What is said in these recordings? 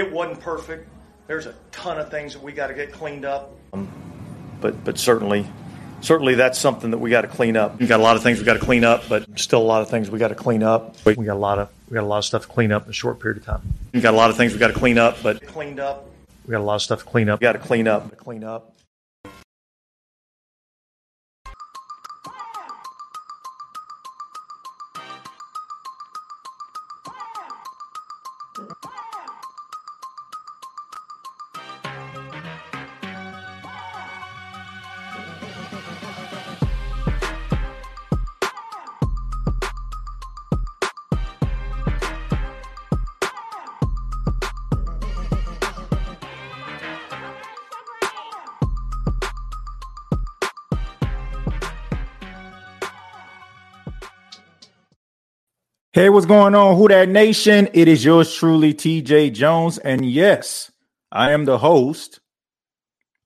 it wasn't perfect. There's a ton of things that we got to get cleaned up. Um, but but certainly, certainly that's something that we got to clean up. We got a lot of things we got to clean up, but still a lot of things we got to clean up. We got a lot of we got a lot of stuff to clean up in a short period of time. We got a lot of things we got to clean up, but cleaned up. We got a lot of stuff to clean up. We got to clean up. Clean up. Hey, what's going on, Who Dat Nation? It is yours truly, TJ Jones. And yes, I am the host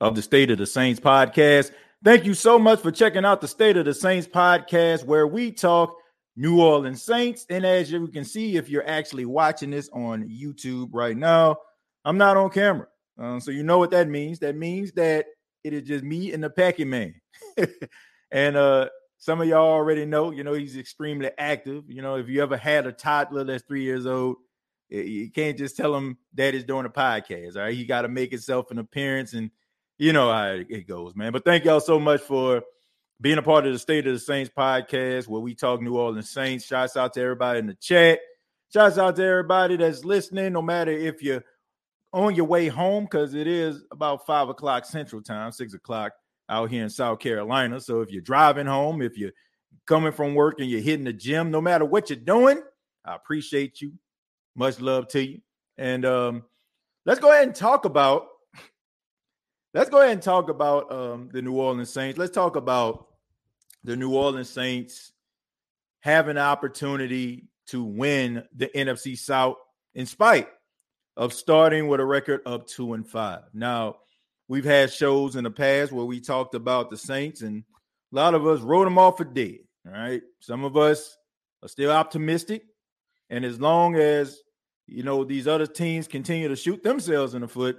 of the State of the Saints podcast. Thank you so much for checking out the State of the Saints podcast, where we talk New Orleans Saints. And as you can see, if you're actually watching this on YouTube right now, I'm not on camera. Um, so you know what that means. That means that it is just me and the Pac Man. and uh some of y'all already know, you know, he's extremely active. You know, if you ever had a toddler that's three years old, you can't just tell him that he's doing a podcast. All right. He got to make himself an appearance and you know how it goes, man. But thank y'all so much for being a part of the State of the Saints podcast where we talk New Orleans Saints. Shouts out to everybody in the chat. Shouts out to everybody that's listening, no matter if you're on your way home, because it is about five o'clock central time, six o'clock out here in South Carolina. So if you're driving home, if you're coming from work and you're hitting the gym, no matter what you're doing, I appreciate you. Much love to you. And um, let's go ahead and talk about let's go ahead and talk about um, the New Orleans Saints. Let's talk about the New Orleans Saints having an opportunity to win the NFC South in spite of starting with a record of two and five. Now, We've had shows in the past where we talked about the Saints, and a lot of us wrote them off for dead. All right. Some of us are still optimistic. And as long as you know these other teams continue to shoot themselves in the foot,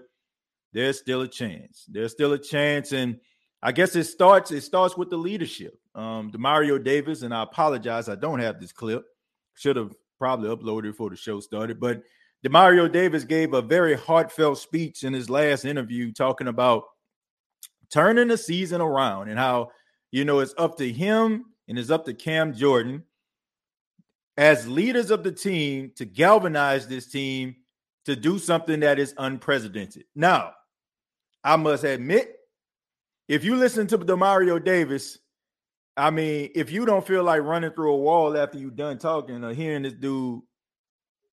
there's still a chance. There's still a chance. And I guess it starts, it starts with the leadership. Um, Demario Davis, and I apologize, I don't have this clip. Should have probably uploaded before the show started, but Demario Davis gave a very heartfelt speech in his last interview talking about turning the season around and how, you know, it's up to him and it's up to Cam Jordan as leaders of the team to galvanize this team to do something that is unprecedented. Now, I must admit, if you listen to Demario Davis, I mean, if you don't feel like running through a wall after you're done talking or hearing this dude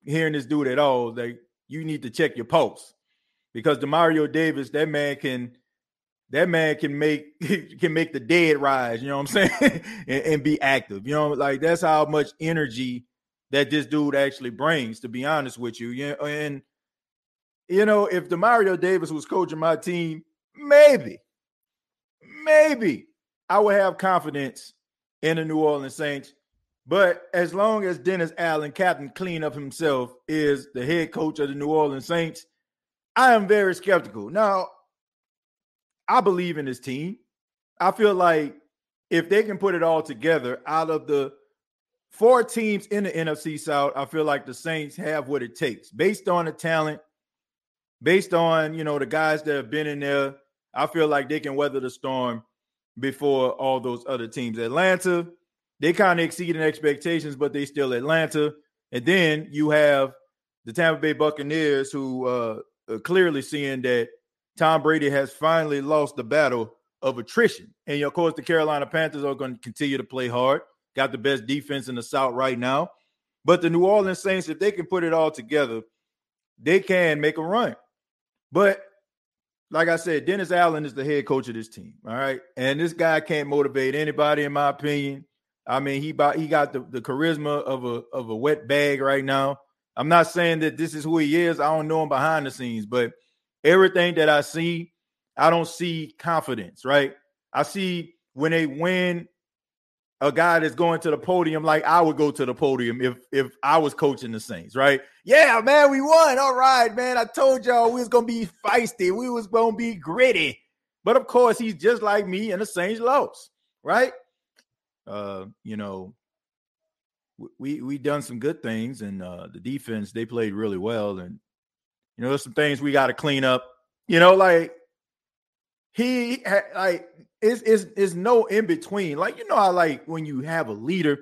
hearing this dude at all, like you need to check your pulse because Demario Davis, that man can that man can make can make the dead rise, you know what I'm saying? and, and, be active. You know, like that's how much energy that this dude actually brings, to be honest with you. Yeah, and you know, if Demario Davis was coaching my team, maybe, maybe I would have confidence in the New Orleans Saints but as long as Dennis Allen, Captain Clean Up himself, is the head coach of the New Orleans Saints, I am very skeptical. Now, I believe in this team. I feel like if they can put it all together out of the four teams in the NFC South, I feel like the Saints have what it takes based on the talent, based on, you know, the guys that have been in there. I feel like they can weather the storm before all those other teams. Atlanta, they kind of exceeded expectations, but they still Atlanta. And then you have the Tampa Bay Buccaneers, who uh, are clearly seeing that Tom Brady has finally lost the battle of attrition. And of course, the Carolina Panthers are going to continue to play hard. Got the best defense in the South right now. But the New Orleans Saints, if they can put it all together, they can make a run. But like I said, Dennis Allen is the head coach of this team. All right. And this guy can't motivate anybody, in my opinion. I mean, he bought, he got the, the charisma of a of a wet bag right now. I'm not saying that this is who he is. I don't know him behind the scenes, but everything that I see, I don't see confidence, right? I see when they win a guy that's going to the podium like I would go to the podium if if I was coaching the Saints, right? Yeah, man, we won. All right, man. I told y'all we was gonna be feisty. We was gonna be gritty. But of course, he's just like me, and the Saints lost, right? Uh, you know, we we done some good things, and uh the defense they played really well, and you know, there's some things we got to clean up. You know, like he like it's, it's, it's no in between. Like, you know, I like when you have a leader,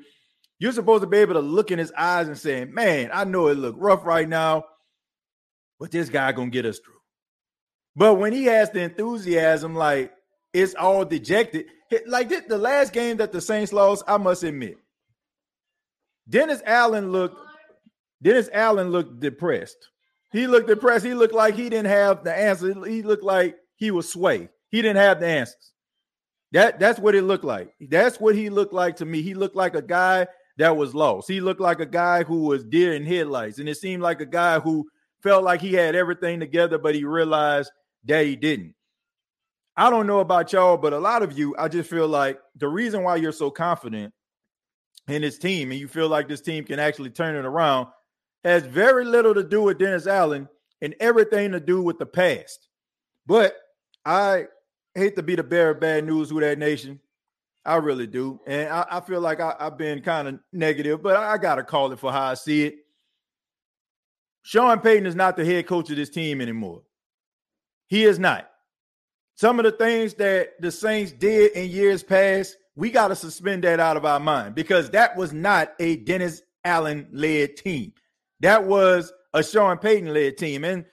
you're supposed to be able to look in his eyes and say, Man, I know it look rough right now, but this guy gonna get us through. But when he has the enthusiasm, like it's all dejected. Like this, the last game that the Saints lost, I must admit, Dennis Allen looked Dennis Allen looked depressed. He looked depressed. He looked like he didn't have the answer. He looked like he was sway. He didn't have the answers. That that's what it looked like. That's what he looked like to me. He looked like a guy that was lost. He looked like a guy who was deer in headlights, and it seemed like a guy who felt like he had everything together, but he realized that he didn't. I don't know about y'all, but a lot of you, I just feel like the reason why you're so confident in this team and you feel like this team can actually turn it around has very little to do with Dennis Allen and everything to do with the past. But I hate to be the bearer of bad news with that nation. I really do. And I, I feel like I, have been kind of negative, but I, I got to call it for how I see it. Sean Payton is not the head coach of this team anymore. He is not. Some of the things that the Saints did in years past, we got to suspend that out of our mind because that was not a Dennis Allen led team. That was a Sean Payton led team. And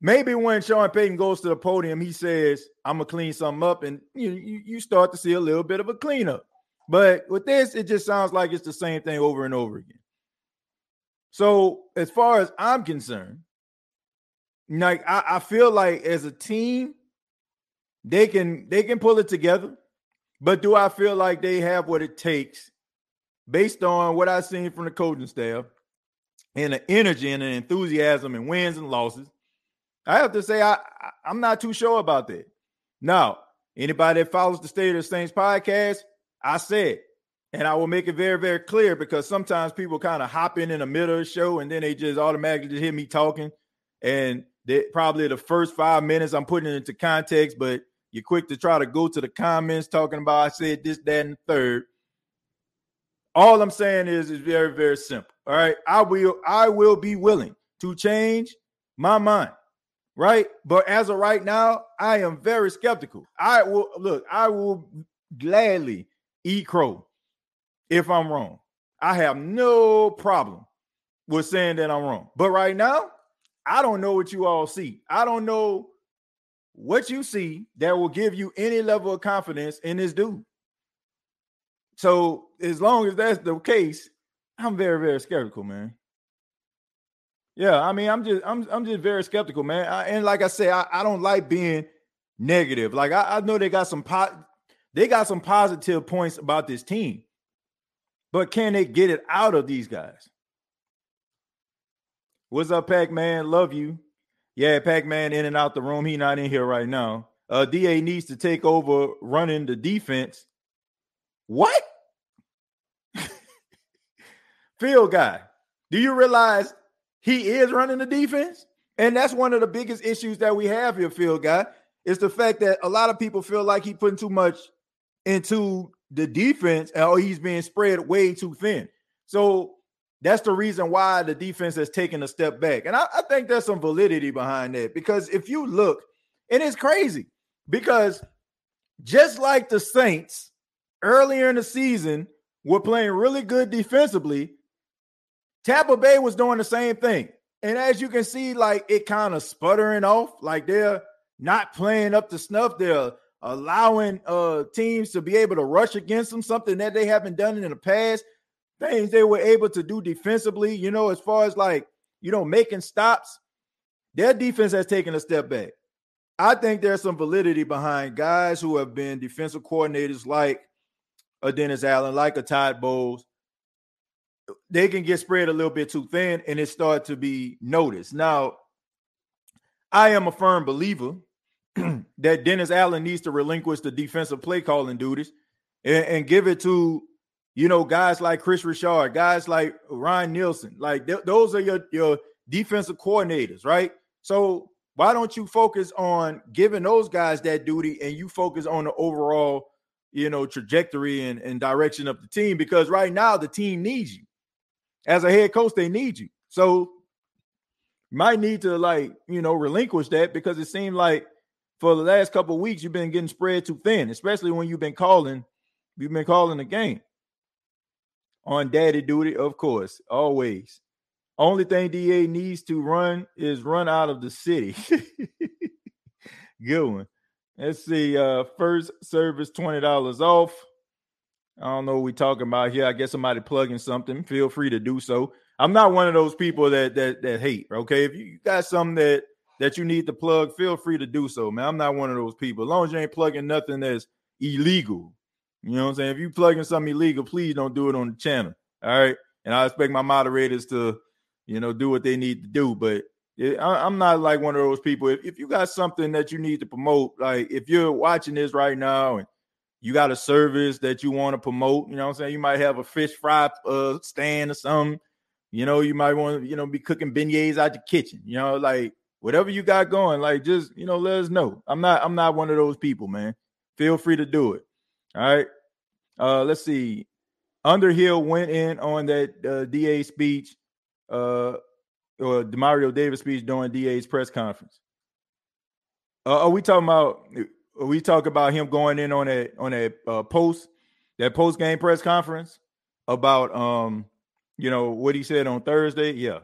maybe when Sean Payton goes to the podium, he says, "I'm gonna clean something up," and you you start to see a little bit of a cleanup. But with this, it just sounds like it's the same thing over and over again. So, as far as I'm concerned, like I, I feel like as a team, they can they can pull it together. But do I feel like they have what it takes based on what I've seen from the coaching staff and the energy and the enthusiasm and wins and losses? I have to say, I, I am not too sure about that. Now, anybody that follows the State of the Saints podcast, I said, and I will make it very, very clear because sometimes people kind of hop in in the middle of the show and then they just automatically just hear me talking, and they probably the first five minutes I'm putting it into context, but you're quick to try to go to the comments talking about I said this, that, and third. All I'm saying is is very, very simple. All right. I will I will be willing to change my mind right? But as of right now, I am very skeptical. I will look, I will gladly eat crow if I'm wrong. I have no problem with saying that I'm wrong. But right now, I don't know what you all see. I don't know what you see that will give you any level of confidence in this dude. So as long as that's the case, I'm very, very skeptical, man. Yeah, I mean, I'm just I'm I'm just very skeptical, man. I, and like I said, I, I don't like being negative. Like I, I know they got some pot they got some positive points about this team, but can they get it out of these guys? What's up, Pac Man? Love you. Yeah, Pac Man in and out the room. He not in here right now. Uh, DA needs to take over running the defense. What? Field guy. Do you realize he is running the defense. And that's one of the biggest issues that we have here, field guy, is the fact that a lot of people feel like he's putting too much into the defense or he's being spread way too thin. So that's the reason why the defense has taken a step back. And I, I think there's some validity behind that because if you look, and it's crazy because just like the Saints earlier in the season were playing really good defensively, Tampa Bay was doing the same thing. And as you can see, like it kind of sputtering off, like they're not playing up to snuff. They're allowing uh teams to be able to rush against them, something that they haven't done in the past. Things they were able to do defensively, you know, as far as like, you know, making stops, their defense has taken a step back. I think there's some validity behind guys who have been defensive coordinators like a Dennis Allen, like a Todd Bowles. They can get spread a little bit too thin and it start to be noticed. Now, I am a firm believer that Dennis Allen needs to relinquish the defensive play calling duties and, and, give it to, you know, guys like Kris Richard, guys like Ryan Nielsen. Like th- those are your, your defensive coordinators, right? So why don't you focus on giving those guys that duty and you focus on the overall, you know, trajectory and, and direction of the team? Because right now the team needs you. As a head coach, they need you. So might need to like, you know, relinquish that because it seemed like for the last couple weeks you've been getting spread too thin, especially when you've been calling, you've been calling the game. On daddy duty, of course, always. Only thing DA needs to run is run out of the city. Good one. Let's see. Uh, first service twenty dollars off. I don't know what we talking about here. I guess somebody plugging something. Feel free to do so. I'm not one of those people that that that hate. Okay, if you got something that that you need to plug, feel free to do so, man. I'm not one of those people. As long as you ain't plugging nothing that's illegal, you know what I'm saying. If you plugging something illegal, please don't do it on the channel. All right, and I expect my moderators to you know, do what they need to do. But it, I, am not like one of those people. If, if you got something that you need to promote, like if you're watching this right now and you got a service that you want to promote, you know I'm saying? You might have a fish fry uh, stand or something. You know, you might want to, you know, be cooking beignets out your kitchen. You know, like whatever you got going, like just, you know, let us know. I'm not, I'm not one of those people, man. Feel free to do it. All right. Uh, let's see. Underhill went in on that uh, DA speech uh, or Demario Davis speech during DA's press conference? Uh, are we talking about? We talk about him going in on a on a uh, post that post game press conference about um you know what he said on Thursday? Yeah,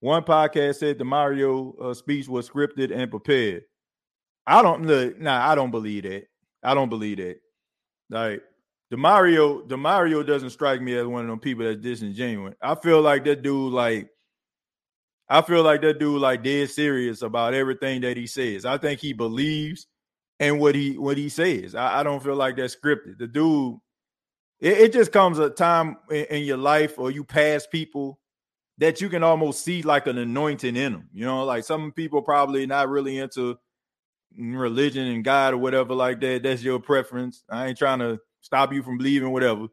one podcast said Demario uh, speech was scripted and prepared. I don't look. Nah, I don't believe that. I don't believe that. Like Demario, Demario doesn't strike me as one of them people that's disingenuous. I feel like that dude, like, I feel like that dude, like, dead serious about everything that he says. I think he believes in what he what he says. I, I don't feel like that's scripted. The dude, it, it just comes a time in, in, your life or you pass people that you can almost see like an anointing in them. You know, like some people probably not really into religion and God or whatever like that. That's your preference. I ain't trying to stop you from believing whatever.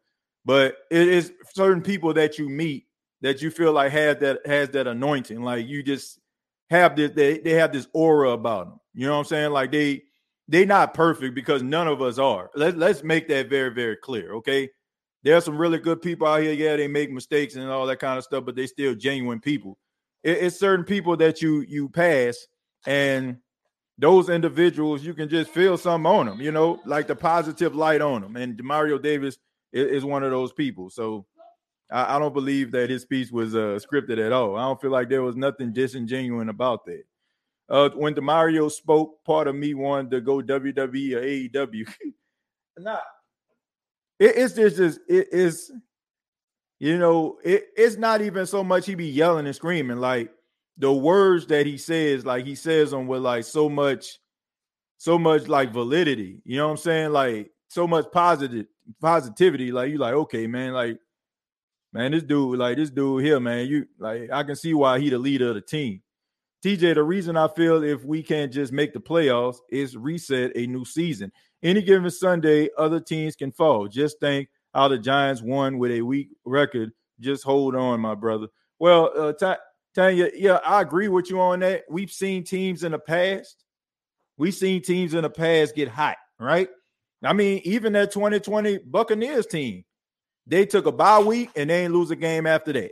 But it is certain people that you meet that you feel like has that has that anointing. Like you just have this, they, they have this aura about them. You know what I'm saying? Like they they not perfect because none of us are. Let, let's make that very, very clear. Okay. There are some really good people out here. Yeah, they make mistakes and all that kind of stuff, but they still genuine people. It, it's certain people that you you pass and those individuals, you can just feel something on them, you know, like the positive light on them. And Demario Davis is, is one of those people. So I, I, don't believe that his speech was uh, scripted at all. I don't feel like there was nothing disingenuous about that. Uh, when Demario spoke, part of me wanted to go WWE or AEW. nah, it, it's just, just it is, you know, it, it's not even so much he be yelling and screaming. Like the words that he says, like he says them with like so much, so much like validity. You know what I'm saying? Like so much positive positivity. Like you like, okay, man, like, man, this dude, like this dude here, man, you like I can see why he the leader of the team. TJ, the reason I feel if we can't just make the playoffs is reset a new season. Any given Sunday, other teams can fall. Just think how the Giants won with a weak record. Just hold on, my brother. Well, uh, Tanya, yeah, I agree with you on that. We've seen teams in the past. We've seen teams in the past get hot, right? I mean, even that 2020 Buccaneers team, they took a bye week and they ain't lose a game after that.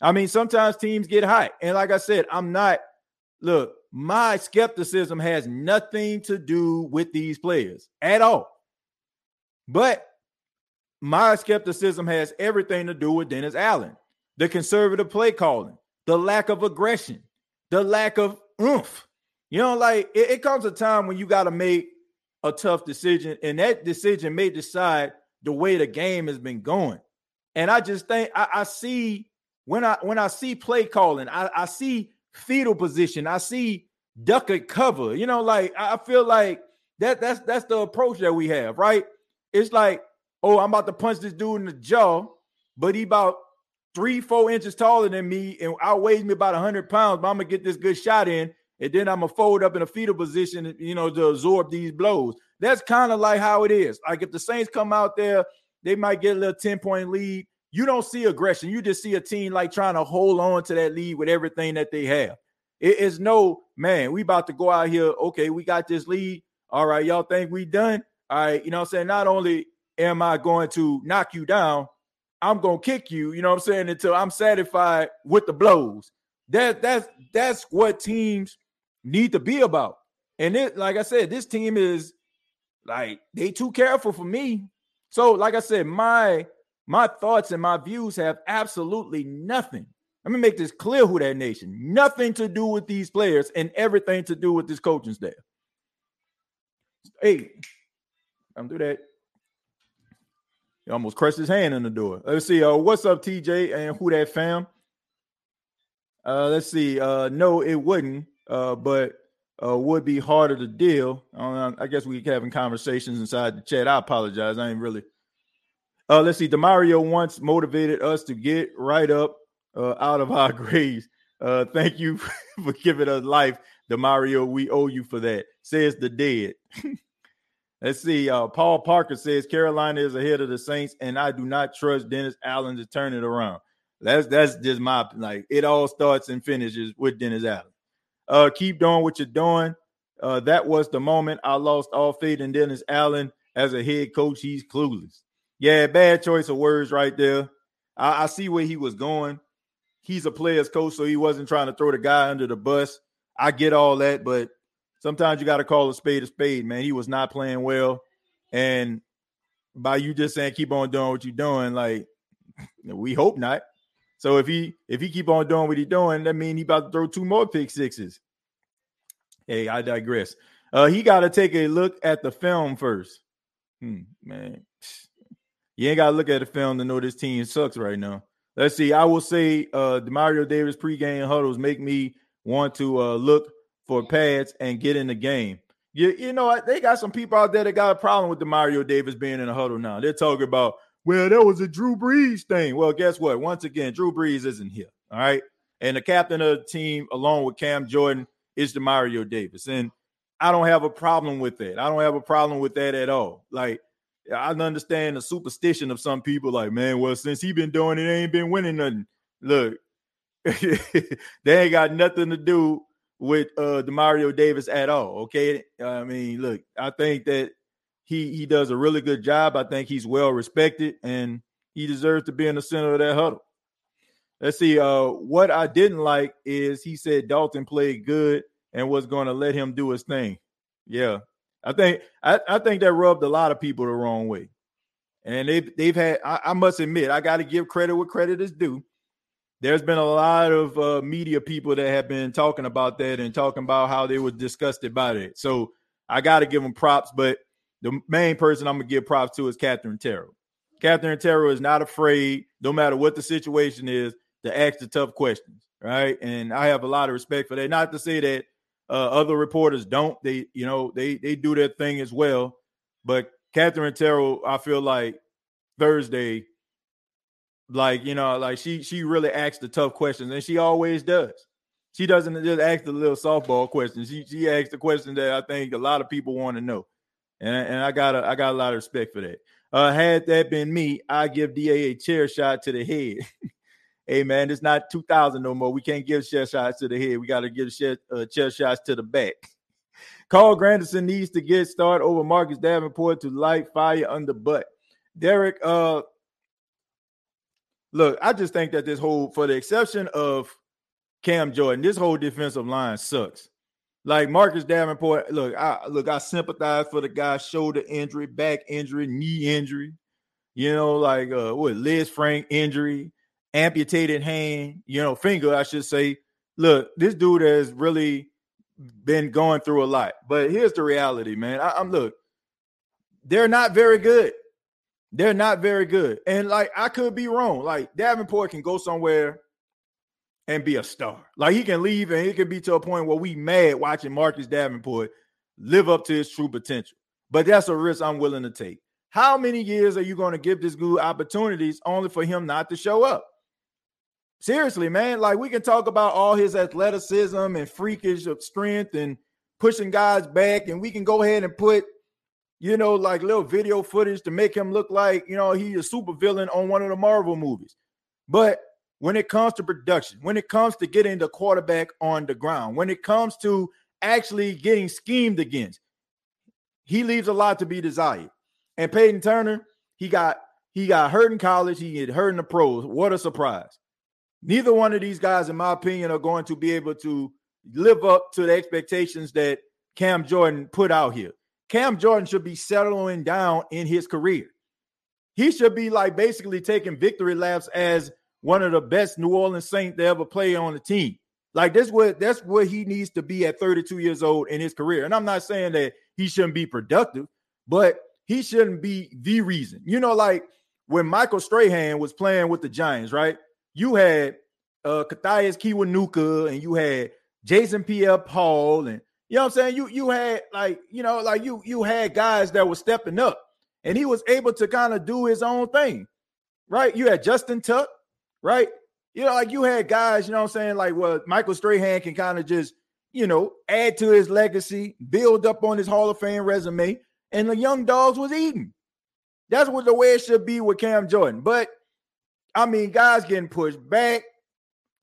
I mean, sometimes teams get hot. And like I said, I'm not, look, my skepticism has nothing to do with these players at all. But my skepticism has everything to do with Dennis Allen, the conservative play calling, the lack of aggression, the lack of oomph. You know, like it, it comes a time when you got to make a tough decision, and that decision may decide the way the game has been going. And I just think I, I see when I when I see play calling, I, I see fetal position, I see duck it cover. You know, like I feel like that that's that's the approach that we have, right? It's like, oh, I'm about to punch this dude in the jaw, but he about three, four inches taller than me and outweighs me about hundred pounds, but I'm gonna get this good shot in, and then I'm gonna fold up in a fetal position, you know, to absorb these blows. That's kind of like how it is. Like if the Saints come out there, they might get a little 10 point lead. You don't see aggression. You just see a team like trying to hold on to that lead with everything that they have. It is no man. We about to go out here. Okay, we got this lead. All right, y'all think we done? All right, you know I'm saying? Not only am I going to knock you down, I'm gonna kick you, you know what I'm saying, until I'm satisfied with the blows. That that's that's what teams need to be about. And it, like I said, this team is like they too careful for me. So, like I said, my my thoughts and my views have absolutely nothing. Let me make this clear who that nation. Nothing to do with these players and everything to do with this coaching staff. Hey, I'm do that. He almost crushed his hand in the door. Let's see. Uh, what's up, TJ and who that fam? Uh, let's see. Uh, no, it wouldn't. Uh, but uh, would be harder to deal. Uh, I guess we having conversations inside the chat. I apologize. I ain't really. Uh, let's see. Demario once motivated us to get right up uh, out of our graves. Uh, thank you for giving us life, Demario. We owe you for that. Says the dead. let's see. Uh, Paul Parker says Carolina is ahead of the Saints, and I do not trust Dennis Allen to turn it around. That's that's just my like. It all starts and finishes with Dennis Allen. Uh, keep doing what you're doing. Uh, that was the moment I lost all faith in Dennis Allen as a head coach. He's clueless. Yeah, bad choice of words right there. I, I see where he was going. He's a player's coach, so he wasn't trying to throw the guy under the bus. I get all that, but sometimes you got to call a spade a spade, man. He was not playing well. And by you just saying keep on doing what you're doing, like we hope not. So if he if he keep on doing what he's doing, that means he about to throw two more pick sixes. Hey, I digress. Uh, he got to take a look at the film first. Hmm, man, you ain't got to look at the film to know this team sucks right now. Let's see. I will say, uh, Demario Davis pregame huddles make me want to uh, look for pads and get in the game. You, you know, they got some people out there that got a problem with Demario Davis being in a huddle now. They're talking about well, that was a Drew Brees thing. Well, guess what? Once again, Drew Brees isn't here. All right. And the captain of the team, along with Cam Jordan, is Demario Davis. And I don't have a problem with that. I don't have a problem with that at all. Like, I understand the superstition of some people, like, man, well, since he been doing it, ain't been winning nothing. Look, they ain't got nothing to do with uh Demario Davis at all. Okay. I mean, look, I think that he he does a really good job. I think he's well respected and he deserves to be in the center of that huddle. Let's see. Uh, what I didn't like is he said Dalton played good and was going to let him do his thing. Yeah, I think I, I think that rubbed a lot of people the wrong way. And they've they've had. I, I must admit, I got to give credit where credit is due. There's been a lot of uh, media people that have been talking about that and talking about how they were disgusted by it. So I got to give them props, but the main person I'm gonna give props to is Katherine Terrell. Katherine Terrell is not afraid, no matter what the situation is, to ask the tough questions, right? And I have a lot of respect for that. Not to say that uh, other reporters don't; they, you know, they they do their thing as well. But Katherine Terrell, I feel like Thursday, like you know, like she she really asks the tough questions, and she always does. She doesn't just ask the little softball questions. She she asks the question that I think a lot of people want to know and, and I got a, I got a lot of respect for that. Uh, had that been me, I give DA a chair shot to the head. hey man, it's not 2000 no more. We can't give chair shots to the head. We got to give chair, uh, chair shots to the back. Carl Granderson needs to get started over Marcus Davenport to light fire under butt. Derek, uh, look, I just think that this whole, for the exception of Cam Jordan, this whole defensive line sucks. Like Marcus Davenport, look, I look, I sympathize for the guy's shoulder injury, back injury, knee injury, you know, like uh what Frank injury, amputated hand, you know, finger, I should say. Look, this dude has really been going through a lot. But here's the reality, man. I, I'm look, they're not very good. They're not very good. And like I could be wrong. Like Davenport can go somewhere and be a star. Like he can leave and it can be to a point where we mad watching Marcus Davenport live up to his true potential. But that's a risk I'm willing to take. How many years are you going to give this dude opportunities only for him not to show up? Seriously, man. Like we can talk about all his athleticism and freakish of strength and pushing guys back, and we can go ahead and put, you know, like little video footage to make him look like, you know, he's a super villain on one of the Marvel movies. But when it comes to production, when it comes to getting the quarterback on the ground, when it comes to actually getting schemed against, he leaves a lot to be desired. And Payton Turner, he got he got hurt in college, he get hurt in the pros. What a surprise. Neither one of these guys, in my opinion, are going to be able to live up to the expectations that Cam Jordan put out here. Cam Jordan should be settling down in his career. He should be like basically taking victory laps as one of the best New Orleans Saints to ever play on the team. Like that's what that's what he needs to be at 32 years old in his career. And I'm not saying that he shouldn't be productive, but he shouldn't be the reason. You know, like when Michael Strahan was playing with the Giants, right? You had uh Mathias Kiwanuka and you had Jason Pierre Paul and you know what I'm saying? You you had like, you know, like you you had guys that were stepping up and he was able to kind of do his own thing. Right? You had Justin Tuck, right? You know, like you had guys, you know what I'm saying? Like, well, Michael Strahan can kind of just, you know, add to his legacy, build up on his Hall of Fame resume, and the young dogs was eating. That's what the way it should be with Cam Jordan. But I mean, guys getting pushed back.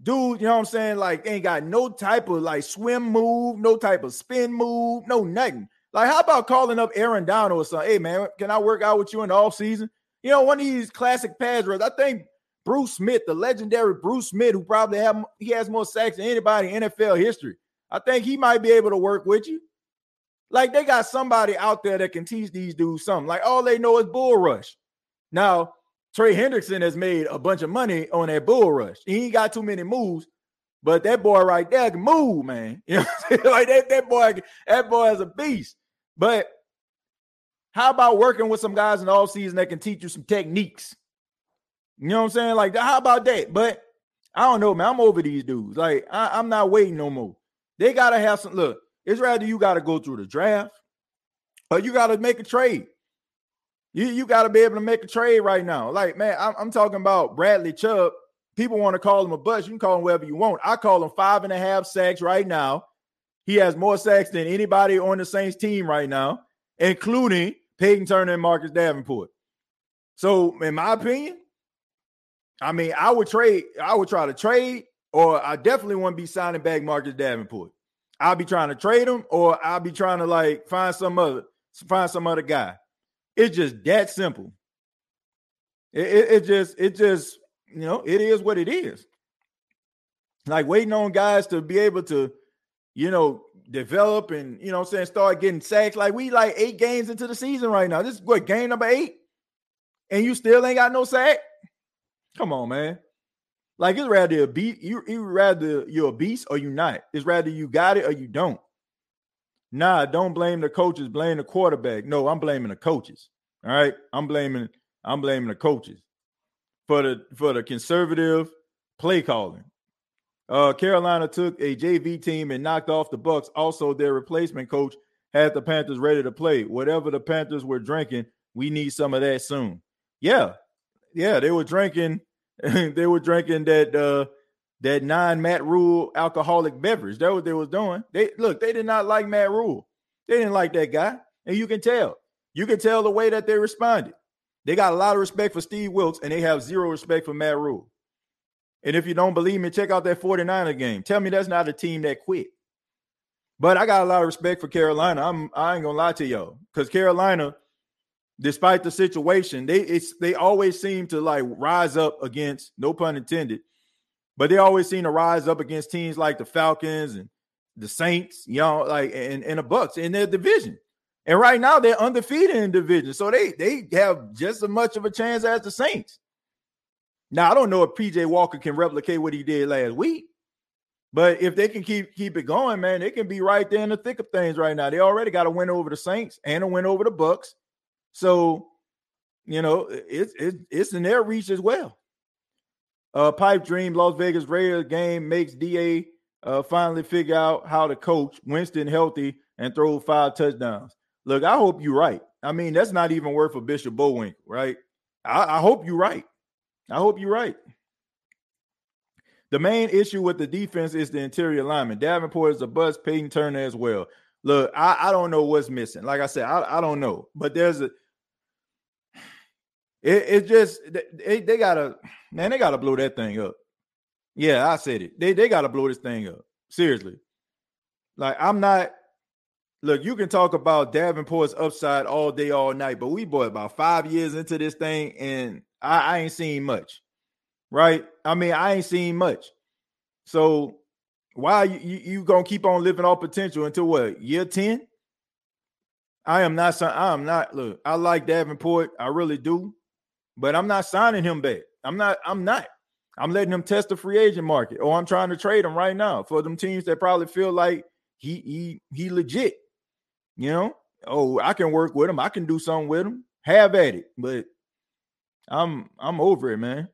Dude, you know what I'm saying? Like, ain't got no type of like swim move, no type of spin move, no nothing. Like, how about calling up Aaron Donald or something? Hey, man, can I work out with you in the off season? You know, one of these classic rush. I think Bruce Smith, the legendary Bruce Smith, who probably have he has more sacks than anybody in NFL history. I think he might be able to work with you. Like they got somebody out there that can teach these dudes something. Like all they know is bull rush. Now, Trey Hendrickson has made a bunch of money on that bull rush. He ain't got too many moves, but that boy right there can move, man. You know, like that, that boy, that boy is a beast. But how about working with some guys in the offseason that can teach you some techniques? You know what I'm saying? Like, how about that? But I don't know, man. I'm over these dudes. Like, I, am not waiting no more. They gotta have some look. It's rather you gotta go through the draft, or you gotta make a trade. You you gotta be able to make a trade right now. Like, man, I'm, I'm talking about Bradley Chubb. People want to call him a bust. You can call him whatever you want. I call him five and a half sacks right now. He has more sacks than anybody on the Saints team right now, including Payton Turner and Marcus Davenport. So, in my opinion, I mean, I would trade, I would try to trade, or I definitely to be signing back Marcus Davenport. I'll be trying to trade him, or I'll be trying to like find some other find some other guy. It's just that simple. It, it, it just it just you know it is what it is. Like waiting on guys to be able to, you know, develop and you know I'm saying start getting sacks. Like we like eight games into the season right now. This is what game number eight, and you still ain't got no sack. Come on, man. Like it's rather a beat. You you rather you're a beast or you not. It's rather you got it or you don't. Nah, don't blame the coaches. Blame the quarterback. No, I'm blaming the coaches. All right, I'm blaming I'm blaming the coaches for the for the conservative play calling. Uh, Carolina took a JV team and knocked off the Bucks. Also, their replacement coach had the Panthers ready to play. Whatever the Panthers were drinking, we need some of that soon. Yeah, yeah, they were drinking. they were drinking that uh that non Matt Rhule alcoholic beverage. That what they was doing. They look, they did not like Matt Rhule. They didn't like that guy, and you can tell. You can tell the way that they responded. They got a lot of respect for Steve Wilks, and they have zero respect for Matt Rhule. And if you don't believe me, check out that 49er game. Tell me that's not a team that quit. But I got a lot of respect for Carolina. I'm I ain't gonna lie to y'all because Carolina despite the situation, they it's they always seem to like rise up against no pun intended, but they always seem to rise up against teams like the Falcons and the Saints, you know, like and, and the Bucks in their division. And right now they're undefeated in division, so they they have just as much of a chance as the Saints. Now I don't know if PJ Walker can replicate what he did last week, but if they can keep keep it going, man, they can be right there in the thick of things right now. They already got a win over the Saints and a win over the Bucks. So, you know, it's it, it's in their reach as well. Uh, pipe dream, Las Vegas Raiders game makes DA uh, finally figure out how to coach Winston healthy and throw five touchdowns. Look, I hope you're right. I mean, that's not even worth a Bishop Bowink, right? I, I hope you're right. I hope you're right. The main issue with the defense is the interior lineman. Davenport is a bust, Payton Turner as well. Look, I, I don't know what's missing. Like I said, I, I don't know, but there's a it, it just they, they gotta man, they gotta blow that thing up. Yeah, I said it. They they gotta blow this thing up. Seriously. Like I'm not look, you can talk about Davenport's upside all day, all night, but we bought about five years into this thing, and I, I ain't seen much. Right? I mean, I ain't seen much. So why you, you, you gonna keep on living off potential until what year 10? I am not I am not look, I like Davenport, I really do, but I'm not signing him back. I'm not, I'm not. I'm letting him test the free agent market, or I'm trying to trade him right now for them teams that probably feel like he he he legit. You know, oh, I can work with him. I can do something with him. Have at it. But I'm I'm over it, man.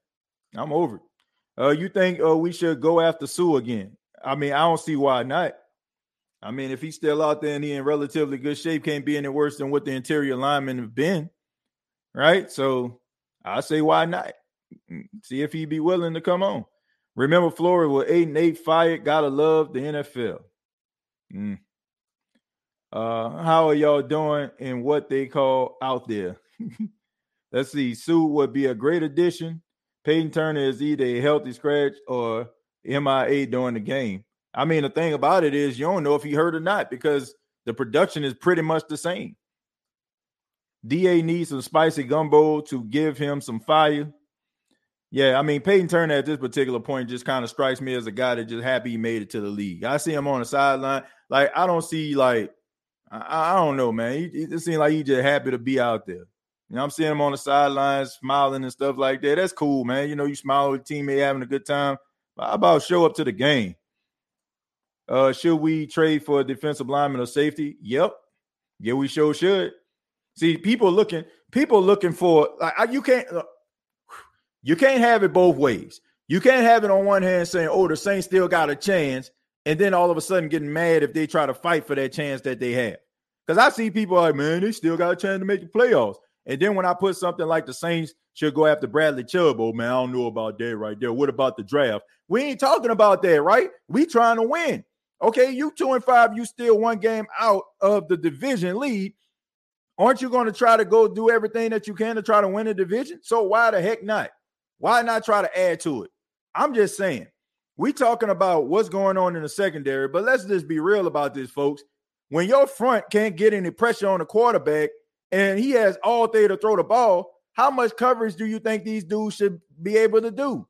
I'm over it. Uh, you think uh, we should go after Suh again? I mean, I don't see why not. I mean, if he's still out there and he in relatively good shape, can't be any worse than what the interior linemen have been, right? So I say why not? Mm, see if he'd be willing to come on. Remember, Florida with eight and eight fired. Gotta love the NFL. Mm. Uh, how are y'all doing in what they call out there? Let's see. Suh would be a great addition. Payton Turner is either a healthy scratch or MIA during the game. I mean, the thing about it is you don't know if he hurt or not because the production is pretty much the same. DA needs some spicy gumbo to give him some fire. Yeah, I mean, Payton Turner at this particular point just kind of strikes me as a guy that just happy he made it to the league. I see him on the sideline. Like, I don't see, like, I, I don't know, man. He, it seems like he just happy to be out there. You know, I'm seeing him on the sidelines smiling and stuff like that. That's cool, man. You know, you smile with teammate having a good time. But how about show up to the game? Uh, should we trade for a defensive lineman or safety? Yep. Yeah, we sure should. See, people looking, people looking for like you can't uh, you can't have it both ways. You can't have it on one hand saying, "Oh, the Saints still got a chance," and then all of a sudden getting mad if they try to fight for that chance that they have. Because I see people like, "Man, they still got a chance to make the playoffs," and then when I put something like the Saints should go after Bradley Chubb, oh man, I don't know about that right there. What about the draft? We ain't talking about that, right? We trying to win. Okay, you two and five, you still one game out of the division lead. Aren't you going to try to go do everything that you can to try to win a division? So why the heck not? Why not try to add to it? I'm just saying, we talking about what's going on in the secondary, but let's just be real about this, folks. When your front can't get any pressure on the quarterback and he has all day to throw the ball, how much coverage do you think these dudes should be able to do?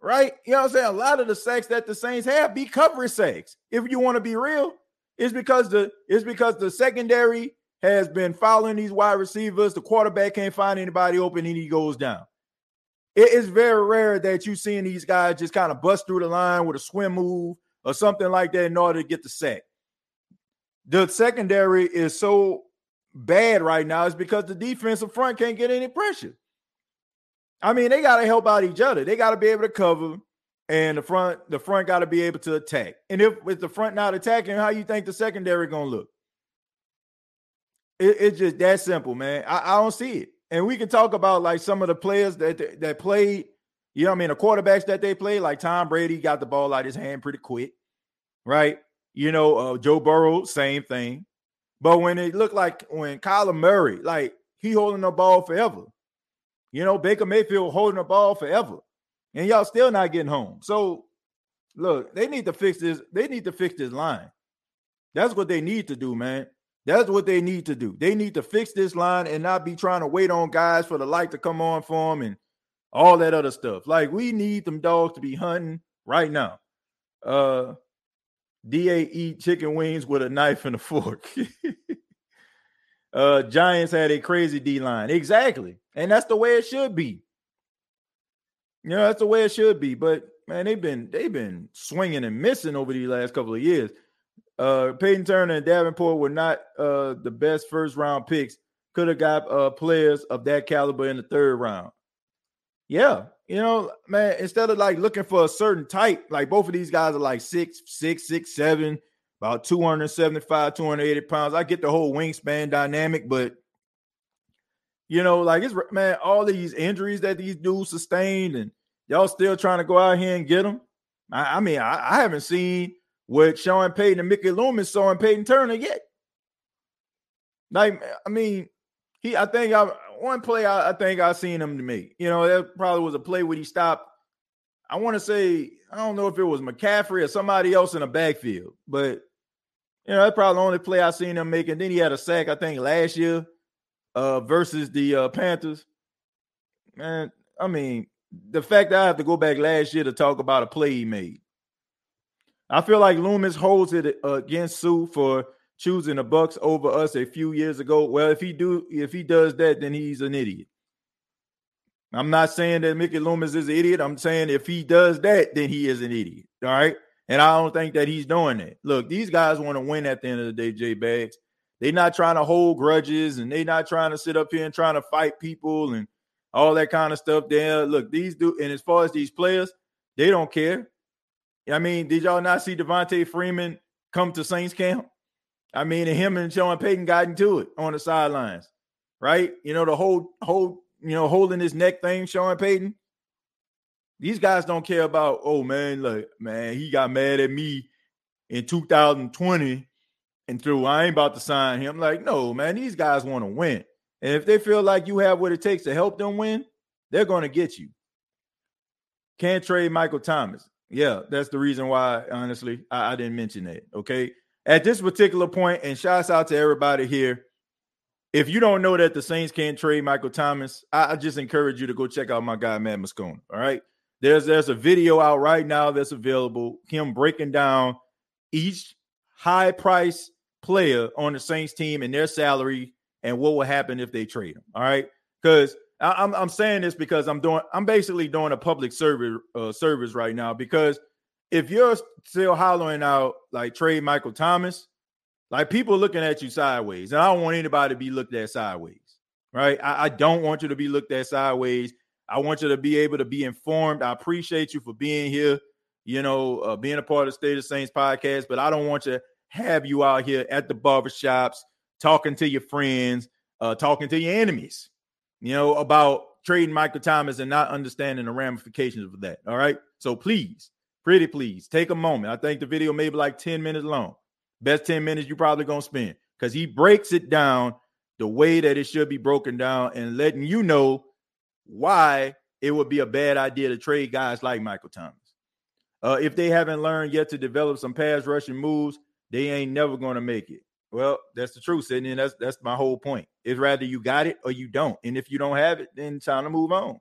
Right? You know what I'm saying? A lot of the sacks that the Saints have be coverage sacks. If you want to be real, it's because the it's because the secondary has been following these wide receivers. The quarterback can't find anybody open and he goes down. It is very rare that you seeing these guys just kind of bust through the line with a swim move or something like that in order to get the sack. The secondary is so bad right now is because the defensive front can't get any pressure. I mean, they got to help out each other. They got to be able to cover, and the front the front got to be able to attack. And if with the front not attacking, how you think the secondary gonna look? It, it's just that simple, man. I, I, don't see it. And we can talk about like some of the players that that played. You know, I mean, the quarterbacks that they played, like Tom Brady, got the ball out of his hand pretty quick, right? You know, uh, Joe Burrow, same thing. But when it looked like when Kyler Murray, like he holding the ball forever. You know, Baker Mayfield holding the ball forever. And y'all still not getting home. So look, they need to fix this. They need to fix this line. That's what they need to do, man. That's what they need to do. They need to fix this line and not be trying to wait on guys for the light to come on for them and all that other stuff. Like we need them dogs to be hunting right now. Uh DA eat chicken wings with a knife and a fork. uh Giants had a crazy D line. Exactly. And that's the way it should be. You know, that's the way it should be. But man, they've been they've been swinging and missing over these last couple of years. Uh, Payton Turner and Davenport were not uh, the best first round picks. Could have got uh, players of that caliber in the third round. Yeah, you know, man, instead of like looking for a certain type, like both of these guys are like six, six, six, seven, about 275, 280 pounds. I get the whole wingspan dynamic, but you know, like it's man, all these injuries that these dudes sustained, and y'all still trying to go out here and get them. I, I mean, I, I, haven't seen what Sean Payton and Mickey Loomis saw in Payton Turner yet. Like, I mean, he, I think I one play I, I think I seen him to make. You know, that probably was a play where he stopped. I want to say, I don't know if it was McCaffrey or somebody else in the backfield, but you know, that's probably the only play I seen him make. And then he had a sack, I think, last year uh versus the uh Panthers. Man, I mean, the fact that I have to go back last year to talk about a play he made. I feel like Loomis holds it uh, against Suh for choosing the Bucks over us a few years ago. Well, if he do if he does that, then he's an idiot. I'm not saying that Mickey Loomis is an idiot. I'm saying if he does that, then he is an idiot. All right. And I don't think that he's doing that. Look, these guys want to win at the end of the day, J Bags. They're not trying to hold grudges and they're not trying to sit up here and trying to fight people and all that kind of stuff. There, look, these do, and as far as these players, they don't care. I mean, did y'all not see Devonta Freeman come to Saints camp? I mean, and him and Sean Payton got into it on the sidelines, right? You know, the whole whole, you know, holding his neck thing, Sean Payton. These guys don't care about, oh man, look, man, he got mad at me in 2020 and through. I ain't about to sign him. Like, no, man, these guys want to win. And if they feel like you have what it takes to help them win, they're going to get you. Can't trade Michael Thomas. Yeah, that's the reason why, honestly, I, I didn't mention that. Okay. At this particular point, and shouts out to everybody here. If you don't know that the Saints can't trade Michael Thomas, I, I just encourage you to go check out my guy Matt Moscona. All right. There's there's a video out right now that's available, him breaking down each high price player on the Saints team and their salary and what will happen if they trade him. All right, because I'm I'm saying this because I'm doing I'm basically doing a public service uh, service right now because if you're still hollering out like trade Michael Thomas, like people looking at you sideways, and I don't want anybody to be looked at sideways. Right, I, I don't want you to be looked at sideways. I want you to be able to be informed. I appreciate you for being here, you know, uh, being a part of State of Saints podcast, but I don't want to have you out here at the barbershops talking to your friends, uh, talking to your enemies, you know, about trading Michael Thomas and not understanding the ramifications of that. All right. So please, pretty please, take a moment. I think the video may be like 10 minutes long. Best 10 minutes you're probably gonna spend because he breaks it down the way that it should be broken down and letting you know why it would be a bad idea to trade guys like Michael Thomas. Uh, if they haven't learned yet to develop some pass rushing moves, they ain't never going to make it. Well, that's the truth, Sydney. And that's that's my whole point. It's rather you got it or you don't. And if you don't have it, then time to move on.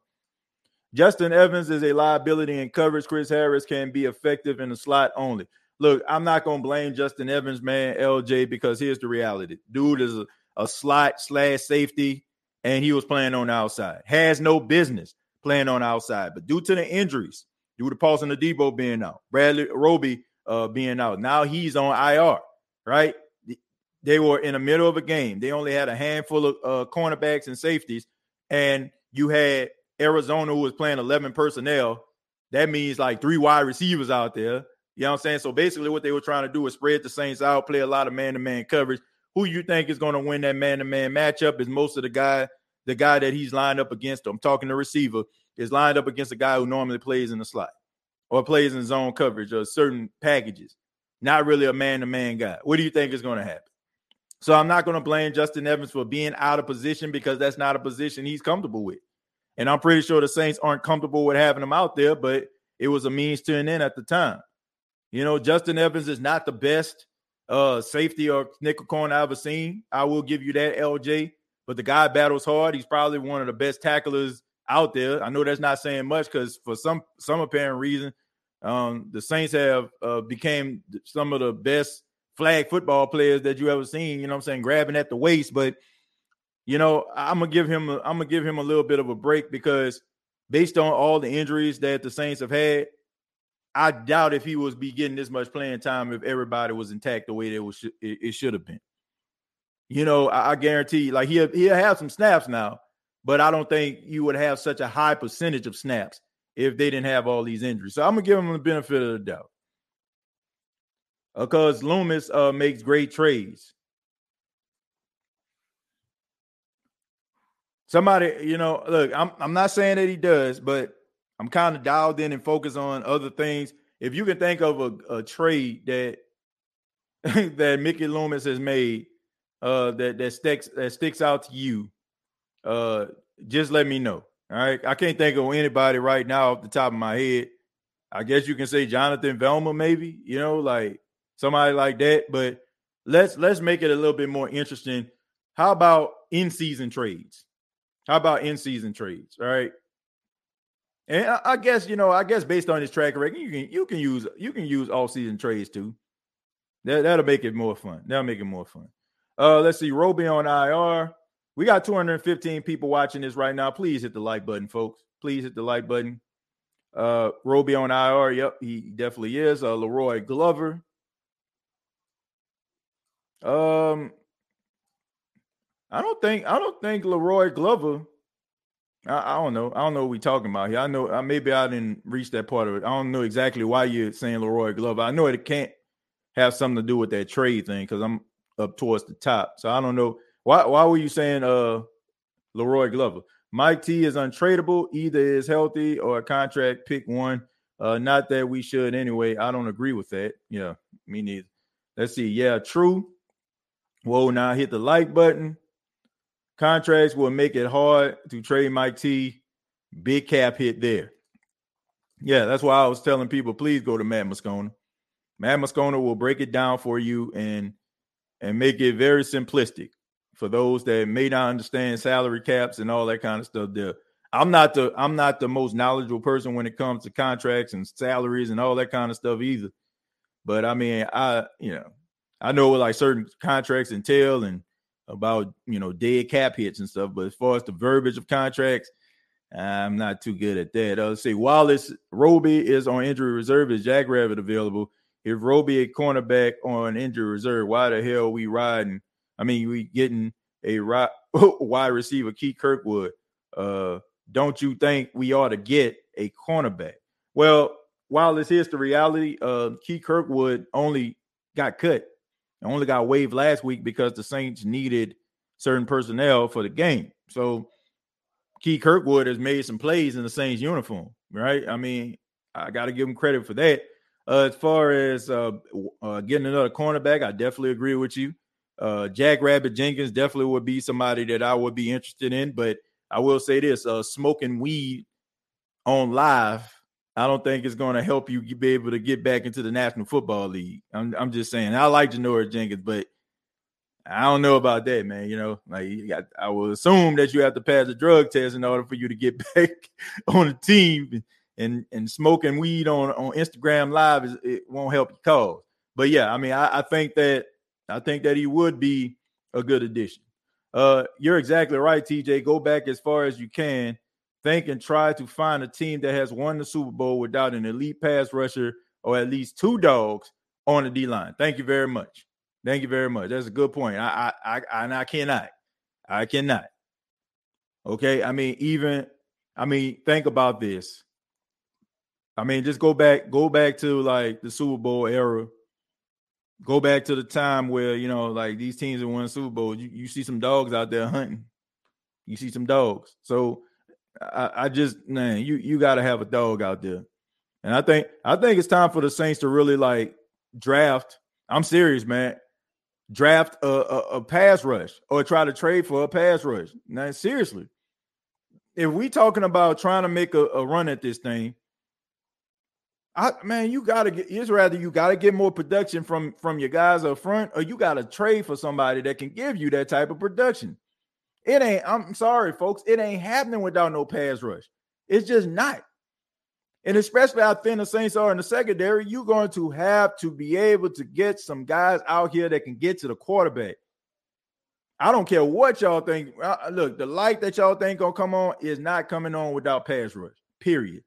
Justin Evans is a liability in coverage. Chris Harris can be effective in the slot only. Look, I'm not gonna blame Justin Evans, man, LJ, because here's the reality. Dude is a, a slot slash safety, and he was playing on the outside. Has no business playing on the outside, but due to the injuries, due to Paulson Adebo being out, Bradley Roby uh, being out. Now he's on IR, right? They were in the middle of a game. They only had a handful of uh, cornerbacks and safeties, and you had Arizona who was playing 11 personnel. That means like three wide receivers out there. You know what I'm saying? So basically, what they were trying to do is spread the Saints out, play a lot of man to man coverage. Who you think is going to win that man to man matchup is most of the guy, the guy that he's lined up against. I'm talking the receiver is lined up against a guy who normally plays in the slot or plays in zone coverage or certain packages. Not really a man to man guy. What do you think is going to happen? So I'm not going to blame Justin Evans for being out of position because that's not a position he's comfortable with. And I'm pretty sure the Saints aren't comfortable with having him out there, but it was a means to an end at the time. You know, Justin Evans is not the best uh, safety or nickel corner I've ever seen. I will give you that, LJ. But the guy battles hard. He's probably one of the best tacklers out there. I know that's not saying much because for some some apparent reason, um, the Saints have uh, became some of the best flag football players that you ever seen. You know I'm saying? Grabbing at the waist, but you know I'm gonna give him a, I'm gonna give him a little bit of a break because based on all the injuries that the Saints have had, I doubt if he was be getting this much playing time if everybody was intact the way that was it, it should have been. You know, I, I guarantee, like he'll he'll have some snaps now, but I don't think you would have such a high percentage of snaps if they didn't have all these injuries. So I'm gonna give them the benefit of the doubt. Because uh, Loomis uh, makes great trades. Somebody, you know, look, I'm I'm not saying that he does, but I'm kind of dialed in and focused on other things. If you can think of a, a trade that that Mickey Loomis has made uh, that that sticks that sticks out to you, uh, just let me know. All right, I can't think of anybody right now off the top of my head. I guess you can say Jonathan Vilma, maybe you know, like somebody like that. But let's let's make it a little bit more interesting. How about in season trades? How about in season trades? All right. And I, I, guess you know, I guess based on his track record, you can you can use you can use all season trades too. That that'll make it more fun. That'll make it more fun. Uh, let's see, Roby on IR. We got 215 people watching this right now. Please hit the like button, folks. Please hit the like button. Uh, Roby on IR. Yep, he definitely is. Uh, La'Roi Glover. Um, I don't think I don't think La'Roi Glover. I, I, don't know. I don't know what we talking about here. I know I maybe I didn't reach that part of it. I don't know exactly why you're saying La'Roi Glover. I know it can't have something to do with that trade thing because I'm up towards the top. So I don't know why. Why were you saying uh La'Roi Glover? Mike T is untradeable. Either is healthy or a contract. Pick one. Uh, not that we should anyway. I don't agree with that. Yeah, me neither. Let's see. Yeah, true. Whoa, now hit the like button. Contracts will make it hard to trade Mike T. Big cap hit there. Yeah, that's why I was telling people, please go to Matt Moscona. Matt Moscona will break it down for you and and make it very simplistic for those that may not understand salary caps and all that kind of stuff. There, I'm not the I'm not the most knowledgeable person when it comes to contracts and salaries and all that kind of stuff either. But I mean, I you know I know like certain contracts entail and about you know dead cap hits and stuff. But as far as the verbiage of contracts, I'm not too good at that. I'll say Wallace Roby is on injury reserve. Is Jackrabbit available? If Roby a cornerback on injury reserve, why the hell we riding? I mean, we getting a wide receiver, Keith Kirkwood. Uh, don't you think we ought to get a cornerback? Well, while this is the reality, uh, Keith Kirkwood only got cut, only got waived last week because the Saints needed certain personnel for the game. So Keith Kirkwood has made some plays in the Saints uniform, right? I mean, I got to give him credit for that. Uh, as far as uh, uh, getting another cornerback, I definitely agree with you. Uh, Jackrabbit Jenkins definitely would be somebody that I would be interested in. But I will say this: uh, smoking weed on live, I don't think it's going to help you be able to get back into the National Football League. I'm, I'm just saying. I like Janoris Jenkins, but I don't know about that, man. You know, like I will assume that you have to pass a drug test in order for you to get back on the team and and smoking weed on on Instagram Live is it won't help your cause. But yeah, I mean, I, I think that I think that he would be a good addition. Uh, you're exactly right, TJ. Go back as far as you can. Think and try to find a team that has won the Super Bowl without an elite pass rusher or at least two dogs on the D line. Thank you very much. Thank you very much. That's a good point. I, I, I, I cannot. I cannot. Okay. I mean, even, I mean, think about this. I mean, just go back, go back to like the Super Bowl era. Go back to the time where you know, like these teams that won Super Bowl. You, you see some dogs out there hunting. You see some dogs. So I, I just man, you you got to have a dog out there. And I think I think it's time for the Saints to really like draft. I'm serious, man. Draft a, a, a pass rush or try to trade for a pass rush. Now, seriously, if we talking about trying to make a, a run at this thing, I man, you gotta get it's rather you gotta get more production from from your guys up front, or you gotta trade for somebody that can give you that type of production. It ain't, I'm sorry, folks, it ain't happening without no pass rush. It's just not. And especially how thin the Saints are in the secondary, you're going to have to be able to get some guys out here that can get to the quarterback. I don't care what y'all think. Uh, look, the light that y'all think gonna come on is not coming on without pass rush. Period.